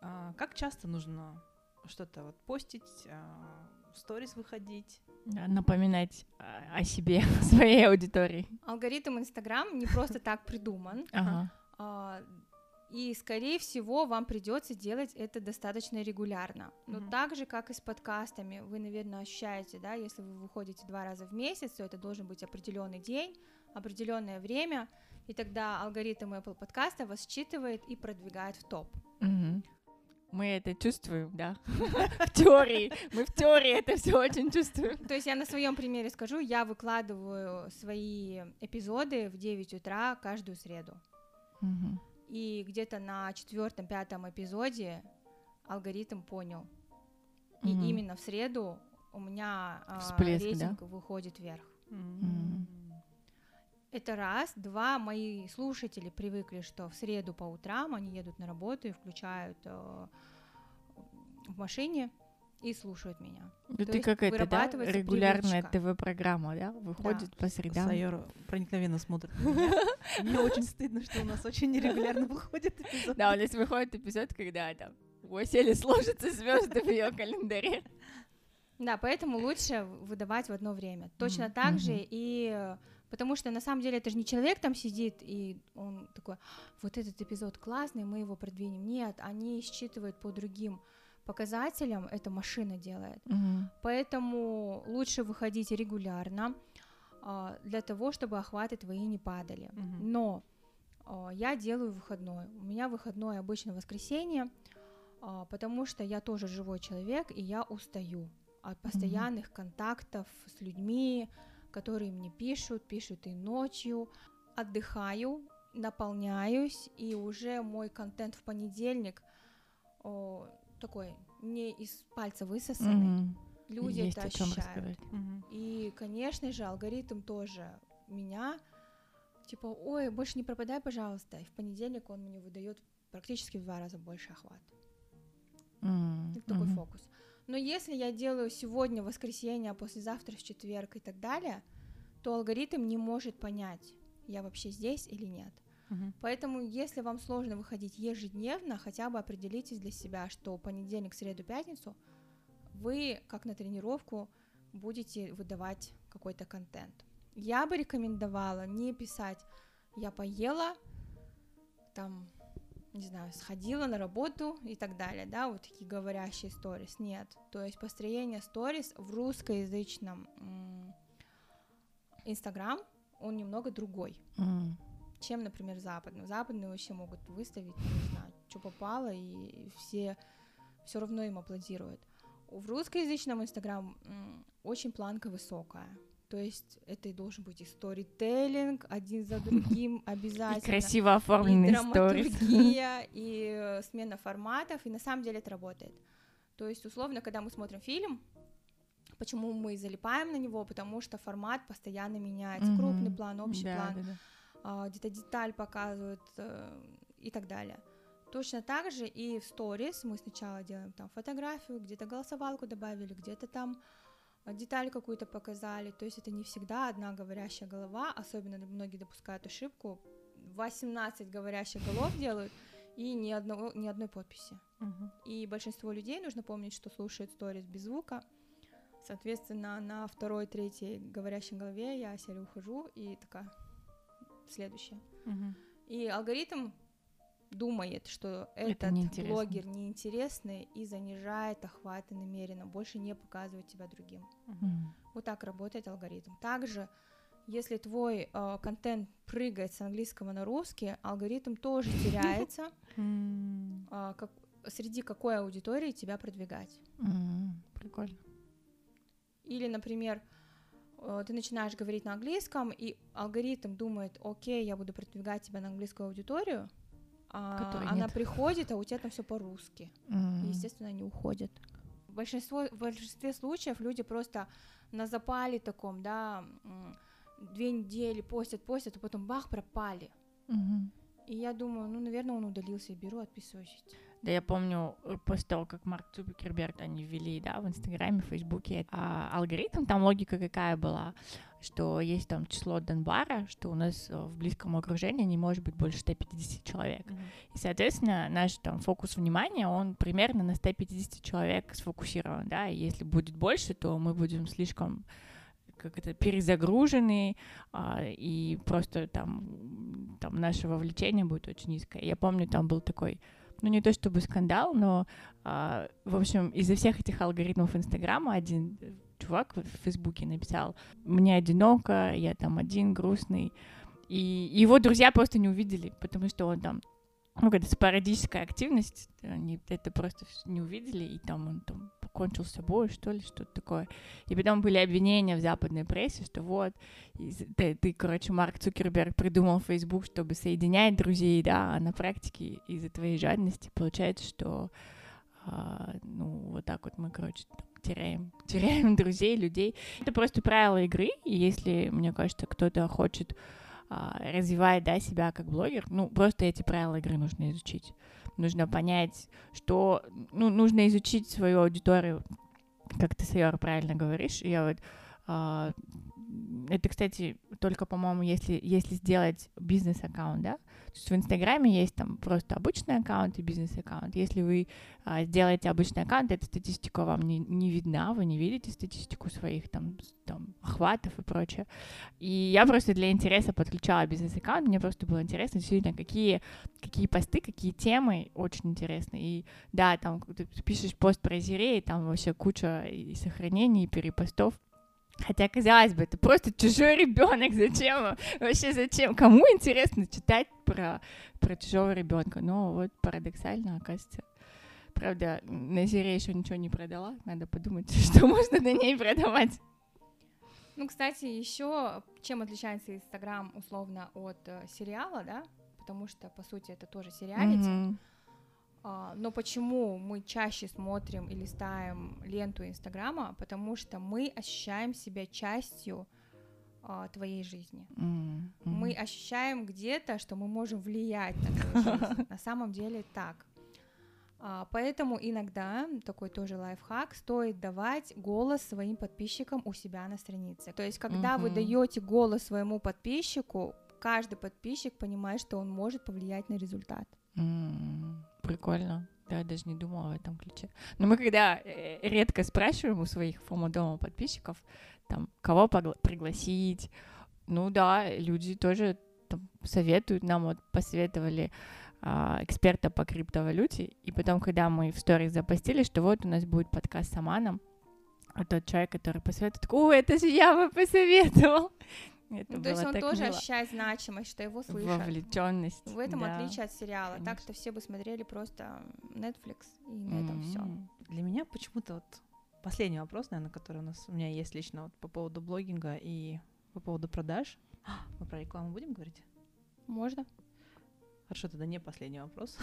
А, Как часто нужно что-то вот постить, а, в сторис выходить? Да, Напоминать о себе, своей аудитории. Алгоритм Инстаграм не просто так придуман, Ага. а, и, скорее всего, вам придется делать это достаточно регулярно. Но Мгм. так же, как и с подкастами, вы, наверное, ощущаете, да, если вы выходите два раза в месяц, то это должен быть определенный день, определенное время, и тогда алгоритм Apple подкаста вас считывает и продвигает в топ. Мгм. Мы это чувствуем, да. В теории. Мы в теории это все очень чувствуем. То есть я на своем примере скажу, я выкладываю свои эпизоды в 9 утра каждую среду. И где-то на четвертом-пятом эпизоде алгоритм понял. И Мгм. именно в среду у меня а, Всплеск, да? рейтинг выходит вверх. М. Это раз. Два, мои слушатели привыкли, что в среду по утрам они едут на работу и включают э, в машине и слушают меня. Ну, То ты есть как это, да? Регулярная. ТВ-программа, да? Выходит по средам. Сайора проникновенно смотрит. Мне очень стыдно, что у нас очень нерегулярно выходит эпизод. Да, у нас выходит эпизод, когда там Осели сложатся звезды в ее календаре. Да, поэтому лучше выдавать в одно время. Точно так же и потому что на самом деле это же не человек там сидит и он такой, вот этот эпизод классный, мы его продвинем. Нет, они считывают по другим показателям, это машина делает. Поэтому лучше выходить регулярно а, для того, чтобы охваты твои не падали. Мгм. Но а, я делаю выходной. У меня выходной обычно воскресенье, а, потому что я тоже живой человек и я устаю. от постоянных контактов с людьми, которые мне пишут, пишут и ночью. Отдыхаю, наполняюсь, и уже мой контент в понедельник такой не из пальца высосанный. Мгм. Люди Есть это ощущают. Мгм. И, конечно же, алгоритм тоже меня, типа, ой, больше не пропадай, пожалуйста. И в понедельник он мне выдает практически в два раза больше охват. М, Это такой мгм. фокус. Но если я делаю сегодня воскресенье, а послезавтра в четверг и так далее, то алгоритм не может понять, я вообще здесь или нет. Мгм. Поэтому, если вам сложно выходить ежедневно, хотя бы определитесь для себя, что понедельник, среду, пятницу вы, как на тренировку, будете выдавать какой-то контент. Я бы рекомендовала не писать «я поела», там, не знаю, сходила на работу и так далее, да, вот такие говорящие сторис. Нет, то есть построение сторис в русскоязычном Инстаграм, он немного другой М. чем, например, западный. Западные вообще могут выставить, не знаю, что попало, и все все равно им аплодируют. В русскоязычном Инстаграм очень планка высокая. То есть это и должен быть и сторителлинг один за другим И обязательно. красиво и оформленный сторис. драматургия, и э, смена форматов, и на самом деле это работает. То есть, условно, когда мы смотрим фильм, почему мы залипаем на него, потому что формат постоянно меняется, крупный план, общий Да, план, да, да. А, где-то деталь показывают э, и так далее. Точно так же и в сторис мы сначала делаем там фотографию, где-то голосовалку добавили, где-то там деталь какую-то показали. То есть это не всегда одна говорящая голова, особенно многие допускают ошибку. 18 говорящих голов делают и ни, одного, ни одной подписи. Мгм. И большинство людей нужно помнить, что слушают сторис без звука. Соответственно, на второй, третьей говорящей голове я сели ухожу и такая следующая. Мгм. И алгоритм думает, что Это этот неинтересно. блогер неинтересный и занижает охваты намеренно, больше не показывает тебя другим. М. Вот так работает алгоритм. Также, если твой э, контент прыгает с английского на русский, алгоритм тоже теряется, а, как, среди какой аудитории тебя продвигать. Прикольно. Или, например, ты начинаешь говорить на английском, и алгоритм думает, окей, я буду продвигать тебя на английскую аудиторию, а Которой она нет. приходит, а у тебя там все по-русски. И, естественно, они уходят. В, большинство, в большинстве случаев люди просто на запале таком, да, две недели постят, постят, а потом бах, пропали. Мгм. И я думаю, ну, наверное, он удалился, беру, отписываюсь. Да, я помню, э, после того, как Марк Цукерберг они ввели, да, в Инстаграме, в Фейсбуке, а, алгоритм, там логика какая была, что есть там число Донбара, что у нас э, в близком окружении не может быть больше 150 человек. Мгм. И, соответственно, наш там фокус внимания, он примерно на 150 человек сфокусирован, да, и если будет больше, то мы будем слишком как это, перезагружены, а, и просто там, там наше вовлечение будет очень низкое. Я помню, там был такой, ну не то чтобы скандал, но, а, в общем, из-за всех этих алгоритмов Инстаграма один э, чувак в Фейсбуке написал, мне одиноко, я там один, грустный, и его друзья просто не увидели, потому что он там ну, какая-то спорадическая активность, они это просто не увидели, и там он там покончил с собой, что ли, что-то такое. И потом были обвинения в западной прессе, что вот, ты, ты, короче, Марк Цукерберг придумал Facebook, чтобы соединять друзей, да, а на практике из-за твоей жадности получается, что, а, ну, вот так вот мы, короче, теряем, теряем друзей, людей. Это просто правила игры, и если, мне кажется, кто-то хочет а, развивать, да, себя как блогер, ну, просто эти правила игры нужно изучить. Нужно понять, что, ну, нужно изучить свою аудиторию, как ты, Сайор, правильно говоришь. Я вот, а, это, кстати, только, по-моему, если, если сделать бизнес-аккаунт, да, есть в Инстаграме есть там просто обычный аккаунт и бизнес-аккаунт. Если вы а, сделаете обычный аккаунт, эта статистика вам не, не видна, вы не видите статистику своих там, там охватов и прочее. И я просто для интереса подключала бизнес-аккаунт, мне просто было интересно действительно, какие, какие посты, какие темы очень интересны. И да, там ты пишешь пост про зирей, там вообще куча и сохранений, и перепостов. Хотя, казалось бы, это просто чужой ребенок. Зачем? Вообще зачем? Кому интересно читать про, про чужого ребенка? Но вот парадоксально, оказывается, Правда, на Зире еще ничего не продала. Надо подумать, что можно на ней продавать. Ну, кстати, еще чем отличается Инстаграм условно от э, сериала, да? Потому что, по сути, это тоже сериалити. Мгм. А, но почему мы чаще смотрим и листаем ленту Инстаграма? Потому что мы ощущаем себя частью а, твоей жизни. М, мгм. Мы ощущаем где-то, что мы можем влиять на твою жизнь. На самом деле так. А, Поэтому иногда, такой тоже лайфхак, стоит давать голос своим подписчикам у себя на странице. То есть, когда вы даете голос своему подписчику, каждый подписчик понимает, что он может повлиять на результат. Прикольно. Да, я даже не думала в этом ключе. Но мы когда э, редко спрашиваем у своих форму дома подписчиков, там, кого пригласить, ну да, люди тоже там, советуют нам, вот посоветовали а, эксперта по криптовалюте, и потом, когда мы в сторис запостили, что вот у нас будет подкаст с Аманом, а тот человек, который посоветует, о, это же я бы посоветовал. Это Ну, то есть было он так тоже мило. ощущает значимость, что его слышат. Вовлеченность. В этом да. отличие от сериала. конечно. Так-то все бы смотрели просто Netflix, и на этом все. Для меня почему-то вот последний вопрос, наверное, который у нас у меня есть лично вот по поводу блогинга и по поводу продаж. Мы про рекламу будем говорить? Можно? Хорошо, тогда не последний вопрос.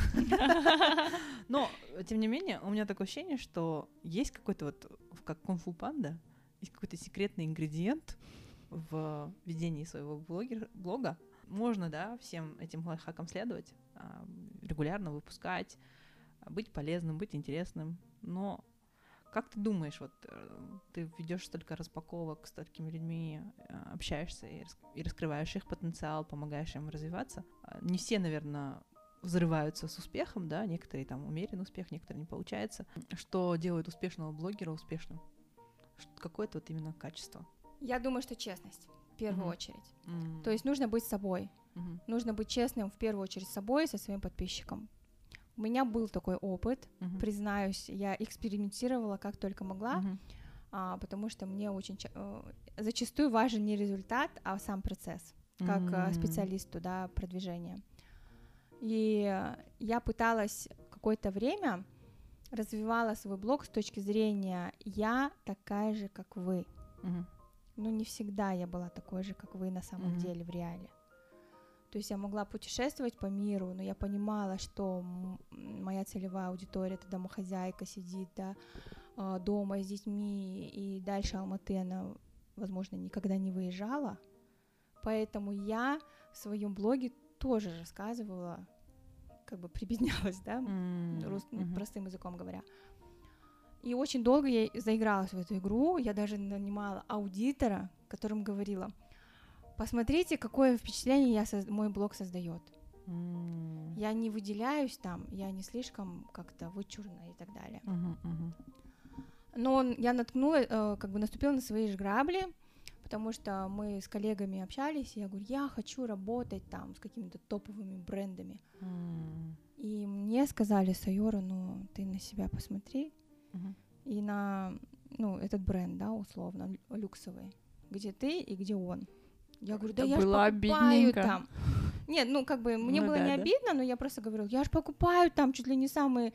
Но, тем не менее, у меня такое ощущение, что есть какой-то вот, как кунг-фу панда, есть какой-то секретный ингредиент в ведении своего блогер, блога. Можно, да, всем этим лайфхакам следовать, а, регулярно выпускать, а, быть полезным, быть интересным. Но как ты думаешь, вот э, ты ведешь столько распаковок с такими людьми, э, общаешься и, рас- и раскрываешь их потенциал, помогаешь им развиваться. А, Не все, наверное, взрываются с успехом, да, некоторые там умеренный успех, некоторые не получается. Что делает успешного блогера успешным? Какое-то вот именно качество. Я думаю, что честность в первую Мгм. очередь. М, То есть нужно быть собой. мгм, Нужно быть честным в первую очередь с собой и со своим подписчиком. У меня был такой опыт, мгм, признаюсь, я экспериментировала как только могла, мгм, а, потому что мне очень э, зачастую важен не результат, а сам процесс, как М. специалисту, да, продвижения. И я пыталась какое-то время развивала свой блог с точки зрения я такая же, как вы. мгм, Ну, не всегда я была такой же, как вы на самом Мгм. деле в реале. То есть я могла путешествовать по миру, но я понимала, что моя целевая аудитория это домохозяйка сидит да, а, дома с детьми, и дальше Алматы она, возможно, никогда не выезжала. Поэтому я в своем блоге тоже рассказывала, как бы прибеднялась, да, м, рус- ну, простым языком говоря. И очень долго я заигралась в эту игру. Я даже нанимала аудитора, которым говорила: посмотрите, какое впечатление я соз- мой блог создает. М, Я не выделяюсь там, я не слишком как-то вычурна и так далее. мгм, мгм. Но он- я наткнула, э, как бы наступила на свои же грабли, потому что мы с коллегами общались, и я говорю, я хочу работать там с какими-то топовыми брендами. М, И мне сказали, Сайора, ну ты на себя посмотри, мгм. и на ну, этот бренд, да, условно, лю- люксовый, где ты и где он. Я говорю, да Это я ж было покупаю обидненько. там. Нет, ну как бы мне Ну было да, не да. обидно, но я просто говорила, я же покупаю там чуть ли не самый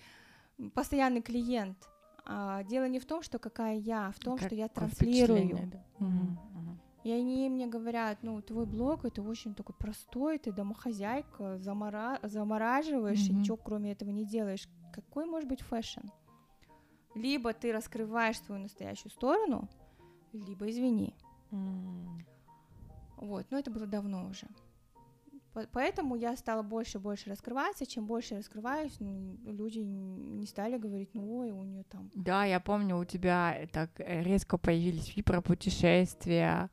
постоянный клиент. А дело не в том, что какая я, а в том, что я транслирую. да. И они мне говорят, ну, твой блог это очень такой простой, ты домохозяйка, замора- замораживаешь и Мгм. ничего кроме этого не делаешь. Какой может быть fashion? Либо ты раскрываешь свою настоящую сторону, либо извини. М, Вот, но это было давно уже. По- Поэтому я стала больше и больше раскрываться. Чем больше я раскрываюсь, люди не стали говорить, ну ой, у нее там. Да, я помню, у тебя так э, резко появились и про путешествия,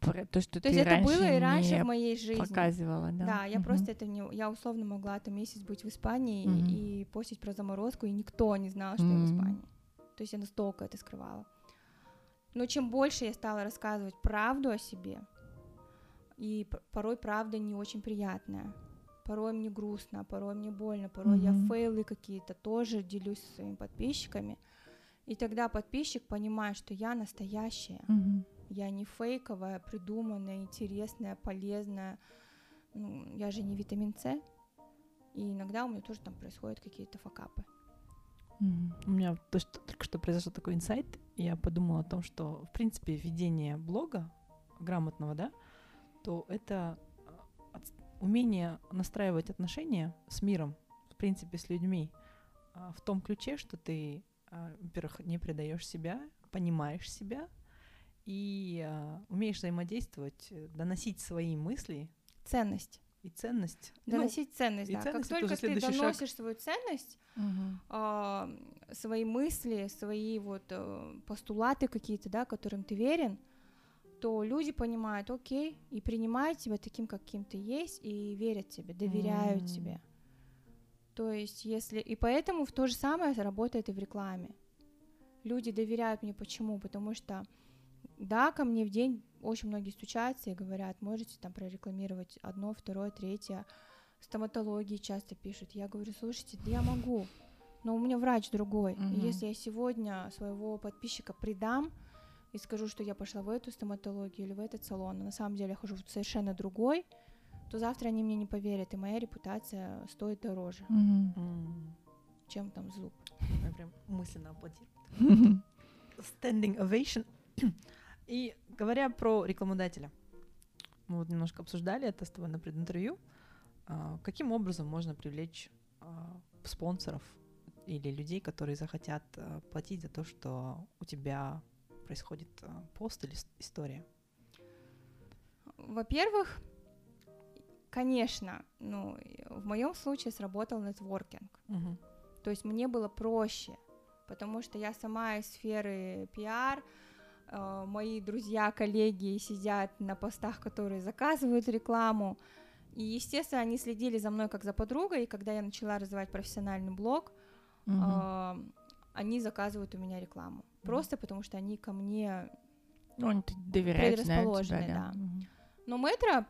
то, что То ты есть это было и раньше в моей жизни. показывала, да? Да, я Мгм. просто это не... Я условно могла там месяц быть в Испании Мгм. и постить про заморозку, и никто не знал, что я в. Испании. То есть я настолько это скрывала. Но чем больше я стала рассказывать правду о себе, и порой правда не очень приятная, порой мне грустно, порой мне больно, порой я Мгм. фейлы какие-то тоже делюсь со своими подписчиками, и тогда подписчик понимает, что я настоящая, Мгм. Я не фейковая, придуманная, интересная, полезная. Ну, я же не витамин С. И иногда у меня тоже там происходят какие-то факапы. У меня то, что, только что произошел такой инсайт, я подумала о том, что, в принципе, ведение блога грамотного, да, то это от- умение настраивать отношения с миром, в принципе, с людьми, а, в том ключе, что ты, а, во-первых, не предаешь себя, понимаешь себя и а, умеешь взаимодействовать, э, доносить свои мысли Ценность. и ценность. Ну, Доносить ценность, и да. ценность как только ты следующий шаг. доносишь свою ценность, Мгм. а, свои мысли, свои вот э, постулаты какие-то, да, которым ты верен, то люди понимают, окей, и принимают тебя таким, каким ты есть, и верят тебе, доверяют М. тебе. То есть, если... И поэтому в то же самое работает и в рекламе. Люди доверяют мне. Почему? Потому что, да, ко мне в день очень многие стучатся и говорят, можете там прорекламировать одно, второе, третье. Стоматологии часто пишут. Я говорю, слушайте, да я могу, но у меня врач другой. И Мгм. если я сегодня своего подписчика предам и скажу, что я пошла в эту стоматологию или в этот салон, а на самом деле я хожу в совершенно другой, то завтра они мне не поверят, и моя репутация стоит дороже, м, чем там зуб. я прям мысленно аплодирую. Standing ovation. И говоря про рекламодателя, мы вот немножко обсуждали это с тобой на прединтервью. А, Каким образом можно привлечь а, спонсоров или людей, которые захотят а, платить за то, что у тебя происходит пост или история? Во-первых, конечно, ну, в моем случае сработал нетворкинг. Мгм. То есть мне было проще, потому что я сама из сферы пиар, э, мои друзья, коллеги сидят на постах, которые заказывают рекламу, и, естественно, они следили за мной как за подругой, и когда я начала развивать профессиональный блог, Мгм. э, они заказывают у меня рекламу. Просто потому что они ко мне Ну, они доверяют, знают тебя, предрасположены, да. да. Мгм. Но Метро,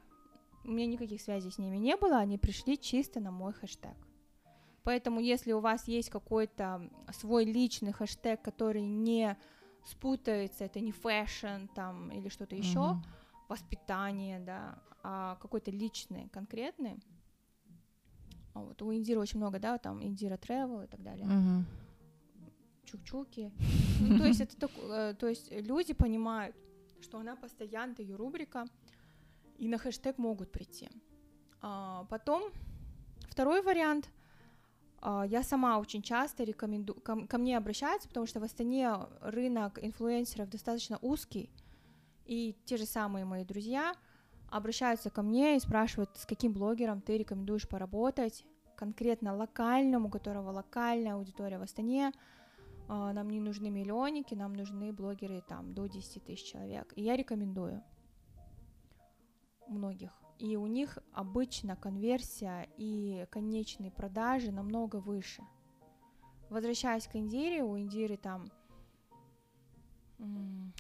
у меня никаких связей с ними не было, они пришли чисто на мой хэштег. Поэтому, если у вас есть какой-то свой личный хэштег, который не спутается, это не fashion там или что-то еще, Мгм. воспитание, да, а какой-то личный, конкретный. А Вот у Индиры очень много, да, там Индира Travel и так далее. Мгм. чукчуки. Ну, то есть это так, э, то есть люди понимают, что она постоянно ее рубрика, и на хэштег могут прийти. А, потом второй вариант. А, я сама очень часто рекомендую, ко, ко мне обращаются, потому что в Астане рынок инфлюенсеров достаточно узкий, и те же самые мои друзья обращаются ко мне и спрашивают, с каким блогером ты рекомендуешь поработать, конкретно локальному, у которого локальная аудитория в Астане, а, нам не нужны миллионники, нам нужны блогеры там до 10 тысяч человек. И я рекомендую многих. И у них обычно конверсия и конечные продажи намного выше. Возвращаясь к Индире, у Индиры там м,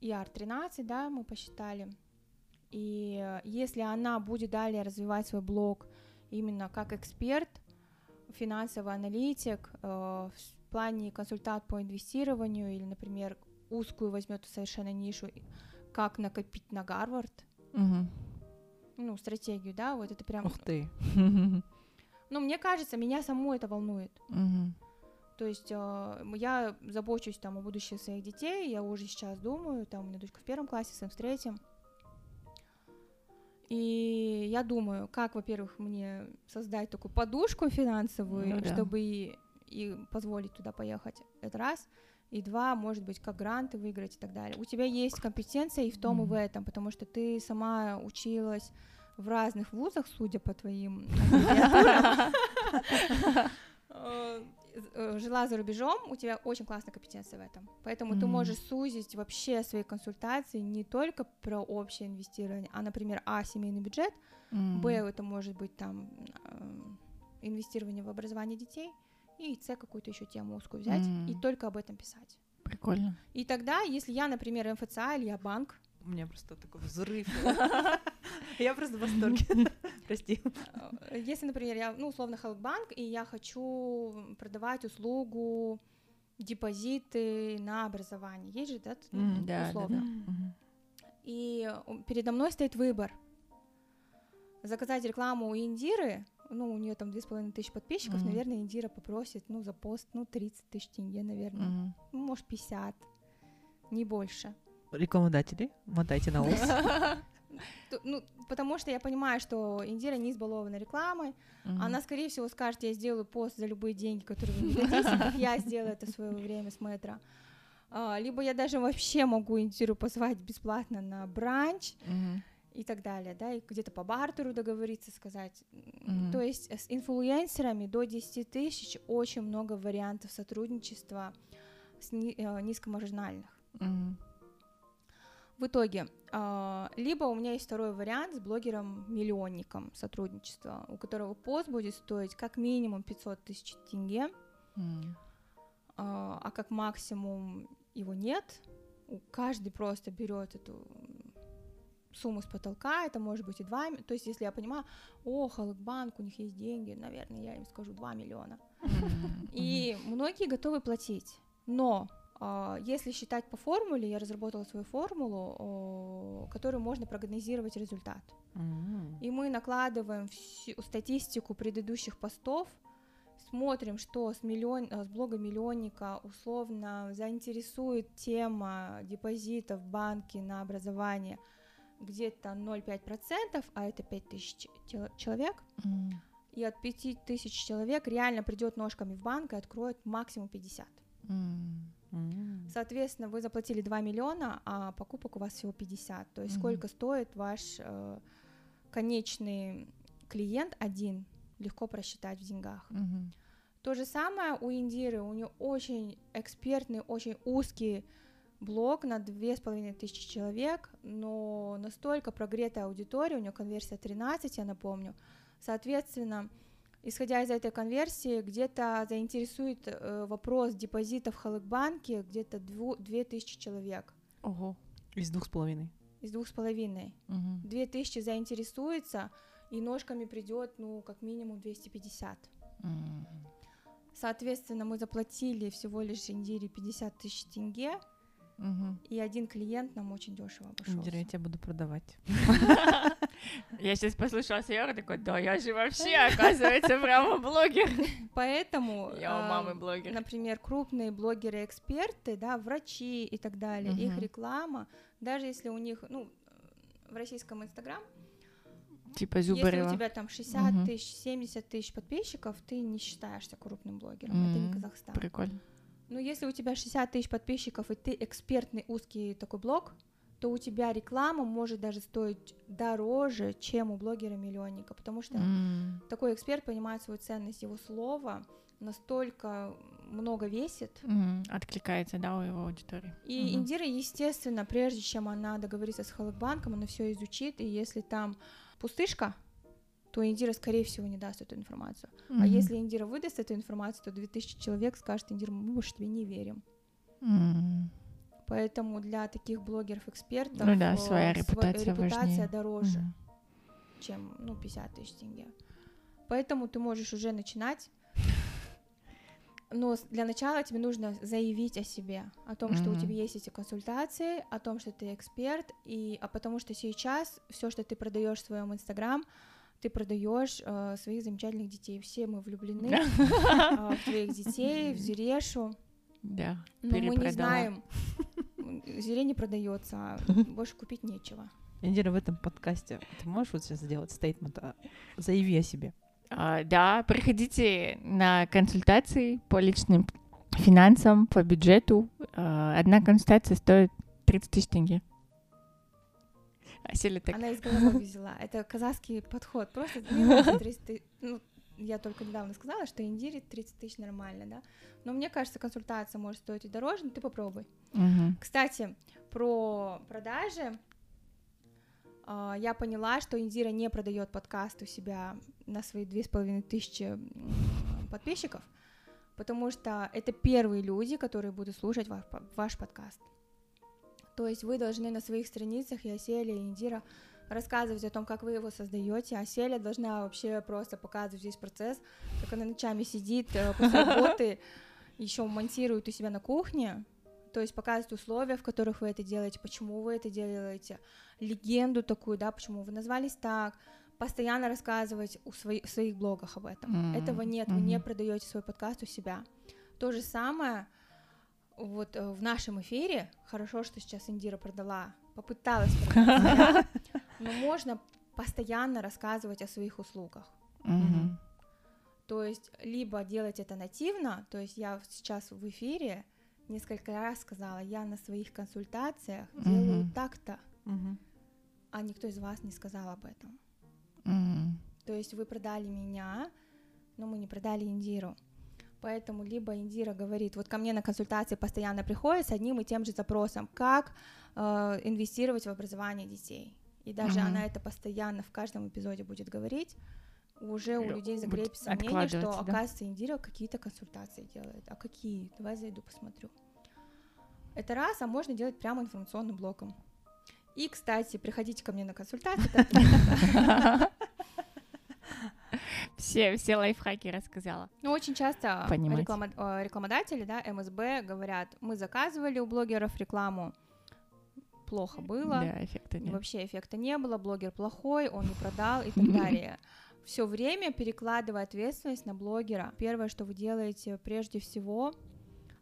ER13, да, мы посчитали. И если она будет далее развивать свой блог именно как эксперт, финансовый аналитик, э, в плане консультант по инвестированию или, например, узкую возьмет совершенно нишу, как накопить на Гарвард, Мгм. Ну, стратегию, да, вот это прям... Ух ты. Ну, мне кажется, меня саму это волнует. Мгм. То есть э, я забочусь там о будущем своих детей, я уже сейчас думаю, там у меня дочка в первом классе, сын в третьем. И я думаю, как, во-первых, мне создать такую подушку финансовую, Ну да. чтобы и, и позволить туда поехать. Это раз. И два, может быть, как гранты выиграть и так далее. У тебя есть компетенция и в том, и в этом, потому что ты сама училась в разных вузах, судя по твоим жила за рубежом, у тебя очень классная компетенция в этом. Поэтому ты Мгм. можешь сузить вообще свои консультации не только про общее инвестирование, а, например, а, семейный бюджет, Мгм. б, это может быть там э, инвестирование в образование детей, и с, какую-то еще тему узкую взять и М. только об этом писать. Прикольно. И тогда, если я, например, МФЦА или я банк, У меня просто такой взрыв. Я просто в восторге. Прости. э, если, например, я, ну, условно, Халкбанк, и я хочу продавать услугу депозиты на образование. Есть же, да? ну. Да, условно. И передо мной стоит выбор. Заказать рекламу у Индиры ну, у нее там две с половиной тысячи подписчиков, Мгм. наверное, Индира попросит, ну, за пост, ну, 30 тысяч тенге, наверное. Мгм. Ну, может, 50, не больше. Рекламодатели, мотайте на ус. Ну, потому что я понимаю, что Индира не избалована рекламой. Мгм. Она, скорее всего, скажет, я сделаю пост за любые деньги, которые вы мне дадите, как я сделала это в свое время с метро. А, Либо я даже вообще могу Индиру позвать бесплатно на бранч Мгм. И так далее, да, и где-то по бартеру договориться, сказать. Мгм. То есть с инфлюенсерами до 10 тысяч очень много вариантов сотрудничества с ни- э, низкомаржинальных. Мгм. В итоге, а, либо у меня есть второй вариант с блогером-миллионником сотрудничества, у которого пост будет стоить как минимум 500 тысяч тенге, М. а как максимум его нет. Каждый просто берет эту сумму с потолка, это может быть и 2, то есть если я понимаю, о, Халыкбанк, у них есть деньги, наверное, я им скажу 2 миллиона. И многие готовы платить. Но а, если считать по формуле, я разработала свою формулу, которую можно прогнозировать результат. И мы накладываем всю статистику предыдущих постов, смотрим, что с, миллион, э, с блога миллионника условно заинтересует тема депозита в банке на образование где-то 0,5%, а это 5000 тел- человек, М. и от 5000 человек реально придет ножками в банк и откроет максимум 50. М. М. Соответственно, вы заплатили 2 миллиона, а покупок у вас всего 50. То есть Мгм. сколько стоит ваш э, конечный клиент один, легко просчитать в деньгах. Мгм. То же самое у Индиры, у нее очень экспертный, очень узкий блог на две с половиной тысячи человек, но настолько прогретая аудитория, у нее конверсия 13, я напомню. Соответственно, исходя из этой конверсии, где-то заинтересует э, вопрос депозитов в Халыкбанке где-то дву- две тысячи человек Ого. Из двух с половиной. из двух с половиной. Две тысячи заинтересуется, и ножками придет, ну, как минимум 250. М. Соответственно, мы заплатили всего лишь Индире 50 тысяч тенге, Мгм. и один клиент нам очень дешево обошелся. Индира, я тебя буду продавать. Я сейчас послушала Сьерра, такой, да, я же вообще, оказывается, прямо блогер. Поэтому, Я у а, мамы блогер. например, крупные блогеры-эксперты, да, врачи и так далее, их реклама, даже если у них, ну, в российском Инстаграм, Типа если Зубарева. у тебя там 60 Мгм. тысяч, 70 тысяч подписчиков, ты не считаешься крупным блогером, это не Казахстан. Прикольно. Ну, если у тебя 60 тысяч подписчиков, и ты экспертный узкий такой блог, то у тебя реклама может даже стоить дороже, чем у блогера-миллионника, потому что М. такой эксперт понимает свою ценность, его слова настолько много весит. М. Откликается, да, у его аудитории. И Мгм. Индира, естественно, прежде чем она договорится с Халыкбанком, она все изучит, и если там пустышка, то Индира, скорее всего, не даст эту информацию. А Мгм. если Индира выдаст эту информацию, то 2000 человек скажет, Индира, мы больше тебе не верим. М. Поэтому для таких блогеров-экспертов Ну да, э, своя репутация важнее. дороже, Мгм. чем ну, 50 тысяч тенге. Поэтому ты можешь уже начинать. Но для начала тебе нужно заявить о себе, о том, что у тебя есть эти консультации, о том, что ты эксперт, и а потому что сейчас все, что ты продаешь в своем инстаграм, ты продаешь э, своих замечательных детей. Все мы влюблены э, в твоих детей, в Зерешу. Да. Но мы не знаем. Зверей не продается, а больше купить нечего. Индира, в этом подкасте ты можешь вот сейчас сделать стейтмент? а, Заяви о себе. А, Да, приходите на консультации по личным финансам, по бюджету. А, Одна консультация стоит 30 тысяч тенге. Селя так, Она из головы взяла. Это казахский подход. Просто не нужно 30 ты- ну, я только недавно сказала, что индире 30 тысяч нормально, да. Но мне кажется, консультация может стоить и дороже, но ты попробуй. Мгм. Кстати, про продажи. а, Я поняла, что Индира не продает подкаст у себя на свои две с половиной тысячи подписчиков, потому что это первые люди, которые будут слушать ваш, ваш подкаст. То есть вы должны на своих страницах, и Аселя, и Индира, рассказывать о том, как вы его создаете. Аселя должна вообще просто показывать весь процесс, как она ночами сидит э, после работы, еще монтирует у себя на кухне, то есть показывать условия, в которых вы это делаете, почему вы это делаете, легенду такую, да, почему вы назвались так, постоянно рассказывать у свои, в своих блогах об этом. М, Этого нет, вы не продаете свой подкаст у себя. То же самое вот э, в нашем эфире. Хорошо, что сейчас Индира продала, попыталась продать но можно постоянно рассказывать о своих услугах. То есть либо делать это нативно, то есть я сейчас в эфире несколько раз сказала, я на своих консультациях делаю так-то, а никто из вас не сказал об этом. То есть вы продали меня, но мы не продали Индиру. Поэтому либо Индира говорит, вот ко мне на консультации постоянно приходит с одним и тем же запросом, как э, инвестировать в образование детей. И даже Мгм. она это постоянно в каждом эпизоде будет говорить. Уже у Э, людей закрепится мнение, что, да? оказывается, Индира какие-то консультации делает. А какие? Давай зайду посмотрю. Это раз, а можно делать прямо информационным блоком. И, кстати, приходите ко мне на консультацию. Все, все лайфхаки рассказала. Ну, очень часто Понимать. реклама- э, рекламодатели, да, МСБ говорят, мы заказывали у блогеров рекламу, плохо было, Да, эффекта нет. вообще эффекта не было, блогер плохой, он не продал и так далее. Все время перекладывая ответственность на блогера. Первое, что вы делаете прежде всего,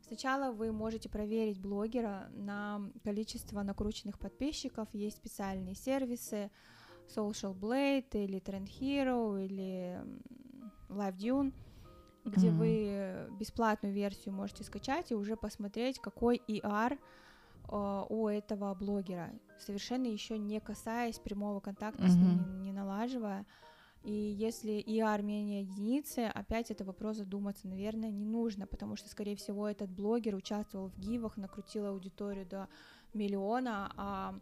сначала вы можете проверить блогера на количество накрученных подписчиков. Есть специальные сервисы, Social Blade или Trend Hero или м, LiveDune, где Мгм. вы бесплатную версию можете скачать и уже посмотреть, какой ER э, у этого блогера, совершенно еще не касаясь прямого контакта с ним, не налаживая. И если ER менее единицы, опять это вопрос задуматься, наверное, не нужно, потому что, скорее всего, этот блогер участвовал в гивах, накрутил аудиторию до миллиона, а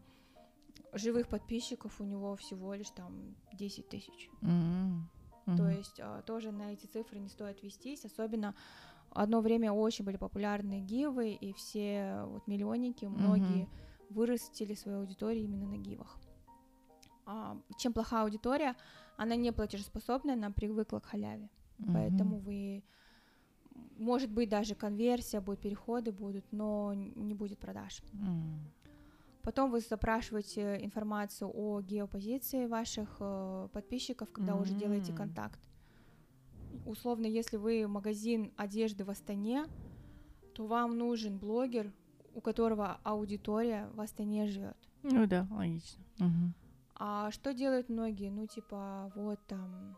живых подписчиков у него всего лишь там 10 тысяч. М, То есть а, тоже на эти цифры не стоит вестись, особенно одно время очень были популярны гивы, и все вот миллионники, многие вырастили свою аудиторию именно на гивах. А, чем плохая аудитория, она не платежеспособная, она привыкла к халяве, Мгм. поэтому вы, может быть, даже конверсия будет, переходы будут, но не будет продаж. М. Потом вы запрашиваете информацию о геопозиции ваших э, подписчиков, когда уже делаете контакт. Условно, если вы магазин одежды в Астане, то вам нужен блогер, у которого аудитория в Астане живет. Ну да, логично. Мгм. А что делают многие? Ну, типа, вот там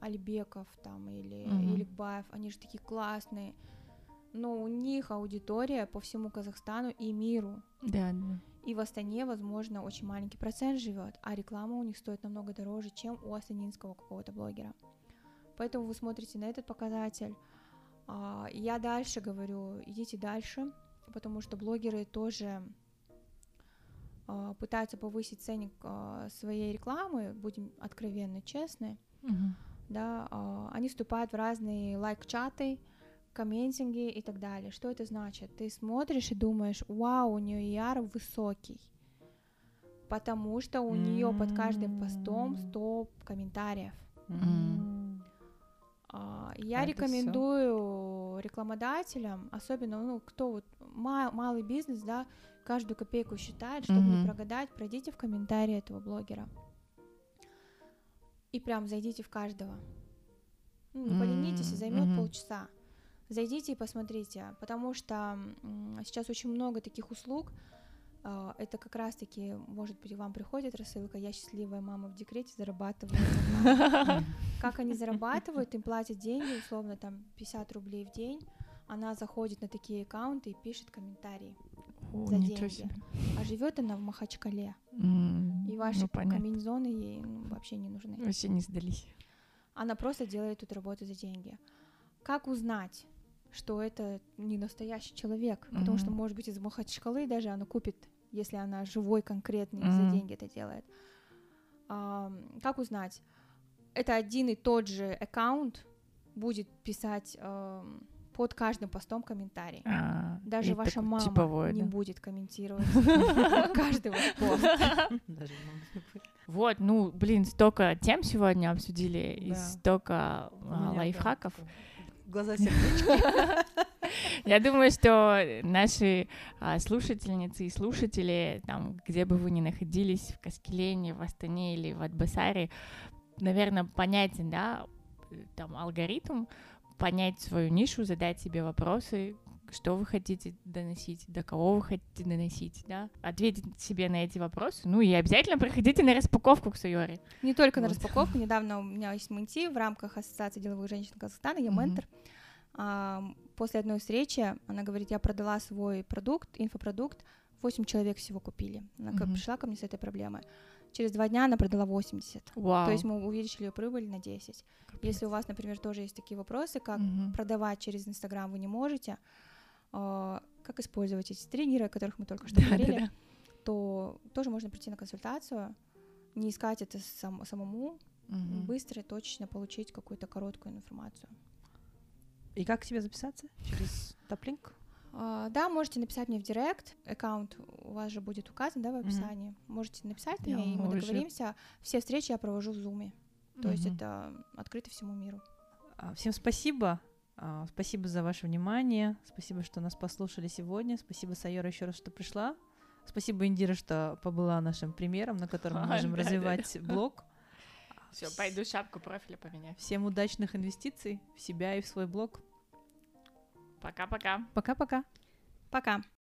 Альбеков там или. Иликбаев, они же такие классные. Но у них аудитория по всему Казахстану и миру. Да, да. И в Астане, возможно, очень маленький процент живет, а реклама у них стоит намного дороже, чем у астанинского какого-то блогера. Поэтому вы смотрите на этот показатель. А, Я дальше говорю, идите дальше, потому что блогеры тоже а, пытаются повысить ценник а, своей рекламы, будем откровенно честны, Мгм. да, они вступают в разные лайк-чаты, комментинги и так далее. Что это значит? Ты смотришь и думаешь, вау, у нее ER высокий, потому что у нее под каждым постом М. 100 комментариев. М. А, Я всё. рекомендую рекламодателям, особенно, ну, кто вот ма- малый бизнес, да, каждую копейку считает, чтобы не Мгм. прогадать, пройдите в комментарии этого блогера. И прям зайдите в каждого. Ну, не поленитесь, и М, займет мгм. полчаса. Зайдите и посмотрите, потому что сейчас очень много таких услуг. А, Это как раз-таки, может быть, вам приходит рассылка «Я счастливая мама в декрете, зарабатываю». онлайн». Как они зарабатывают, им платят деньги, условно, там, 50 рублей в день. Она заходит на такие аккаунты и пишет комментарии. О, За деньги. А живет она в Махачкале. И ваши ну, комбинезоны ей ну, вообще не нужны. Вообще не сдались. Она просто делает тут работу за деньги. Как узнать, что это не настоящий человек? Потому что, может быть, из Махачкалы даже она купит, если она живой, конкретный, Мгм. за деньги это делает. Ам, как узнать? Это один и тот же аккаунт будет писать ам, под каждым постом комментарий. А, Даже ваша такой мама типовой, не да. будет комментировать каждый ваш пост. Вот, ну, блин, столько тем сегодня обсудили, и столько а, лайфхаков. Глаза сердечки. Я думаю, что наши а, слушательницы и слушатели, там, где бы вы ни находились, в Каскелене, в Астане или в Атбасаре, наверное, понятен, да, там, алгоритм, понять свою нишу, задать себе вопросы, что вы хотите доносить, до кого вы хотите доносить, да, ответить себе на эти вопросы, ну и обязательно приходите на распаковку к Сайоре. Не только на Вот. распаковку, недавно у меня есть менти в рамках Ассоциации деловых женщин Казахстана, я ментор. А, После одной встречи она говорит, я продала свой продукт, инфопродукт, 8 человек всего купили. Она Мгм. пришла ко мне с этой проблемой. Через два дня она продала 80. Вау. То есть мы увеличили ее прибыль на 10. Если у вас, например, тоже есть такие вопросы, как Мгм. продавать через Инстаграм вы не можете, как использовать эти триггеры, о которых мы только что говорили, Да-да-да. то тоже можно прийти на консультацию, не искать это сам- самому, Мгм. быстро и точечно получить какую-то короткую информацию. И как к тебе записаться? Через топлинк? А, да, можете написать мне в директ, аккаунт у вас же будет указан, да, в описании. Можете написать Я мне, и мы уже- договоримся. Все встречи я провожу в зуме, то есть это открыто всему миру. А, Всем спасибо. А, Спасибо за ваше внимание. Спасибо, что нас послушали сегодня. Спасибо, Сайора, еще раз, что пришла. Спасибо, Индира, что побыла нашим примером, на котором мы можем развивать блог. Все, пойду шапку профиля поменять. Всем удачных инвестиций в себя и в свой блог. Пока-пока. Пока-пока. Пока.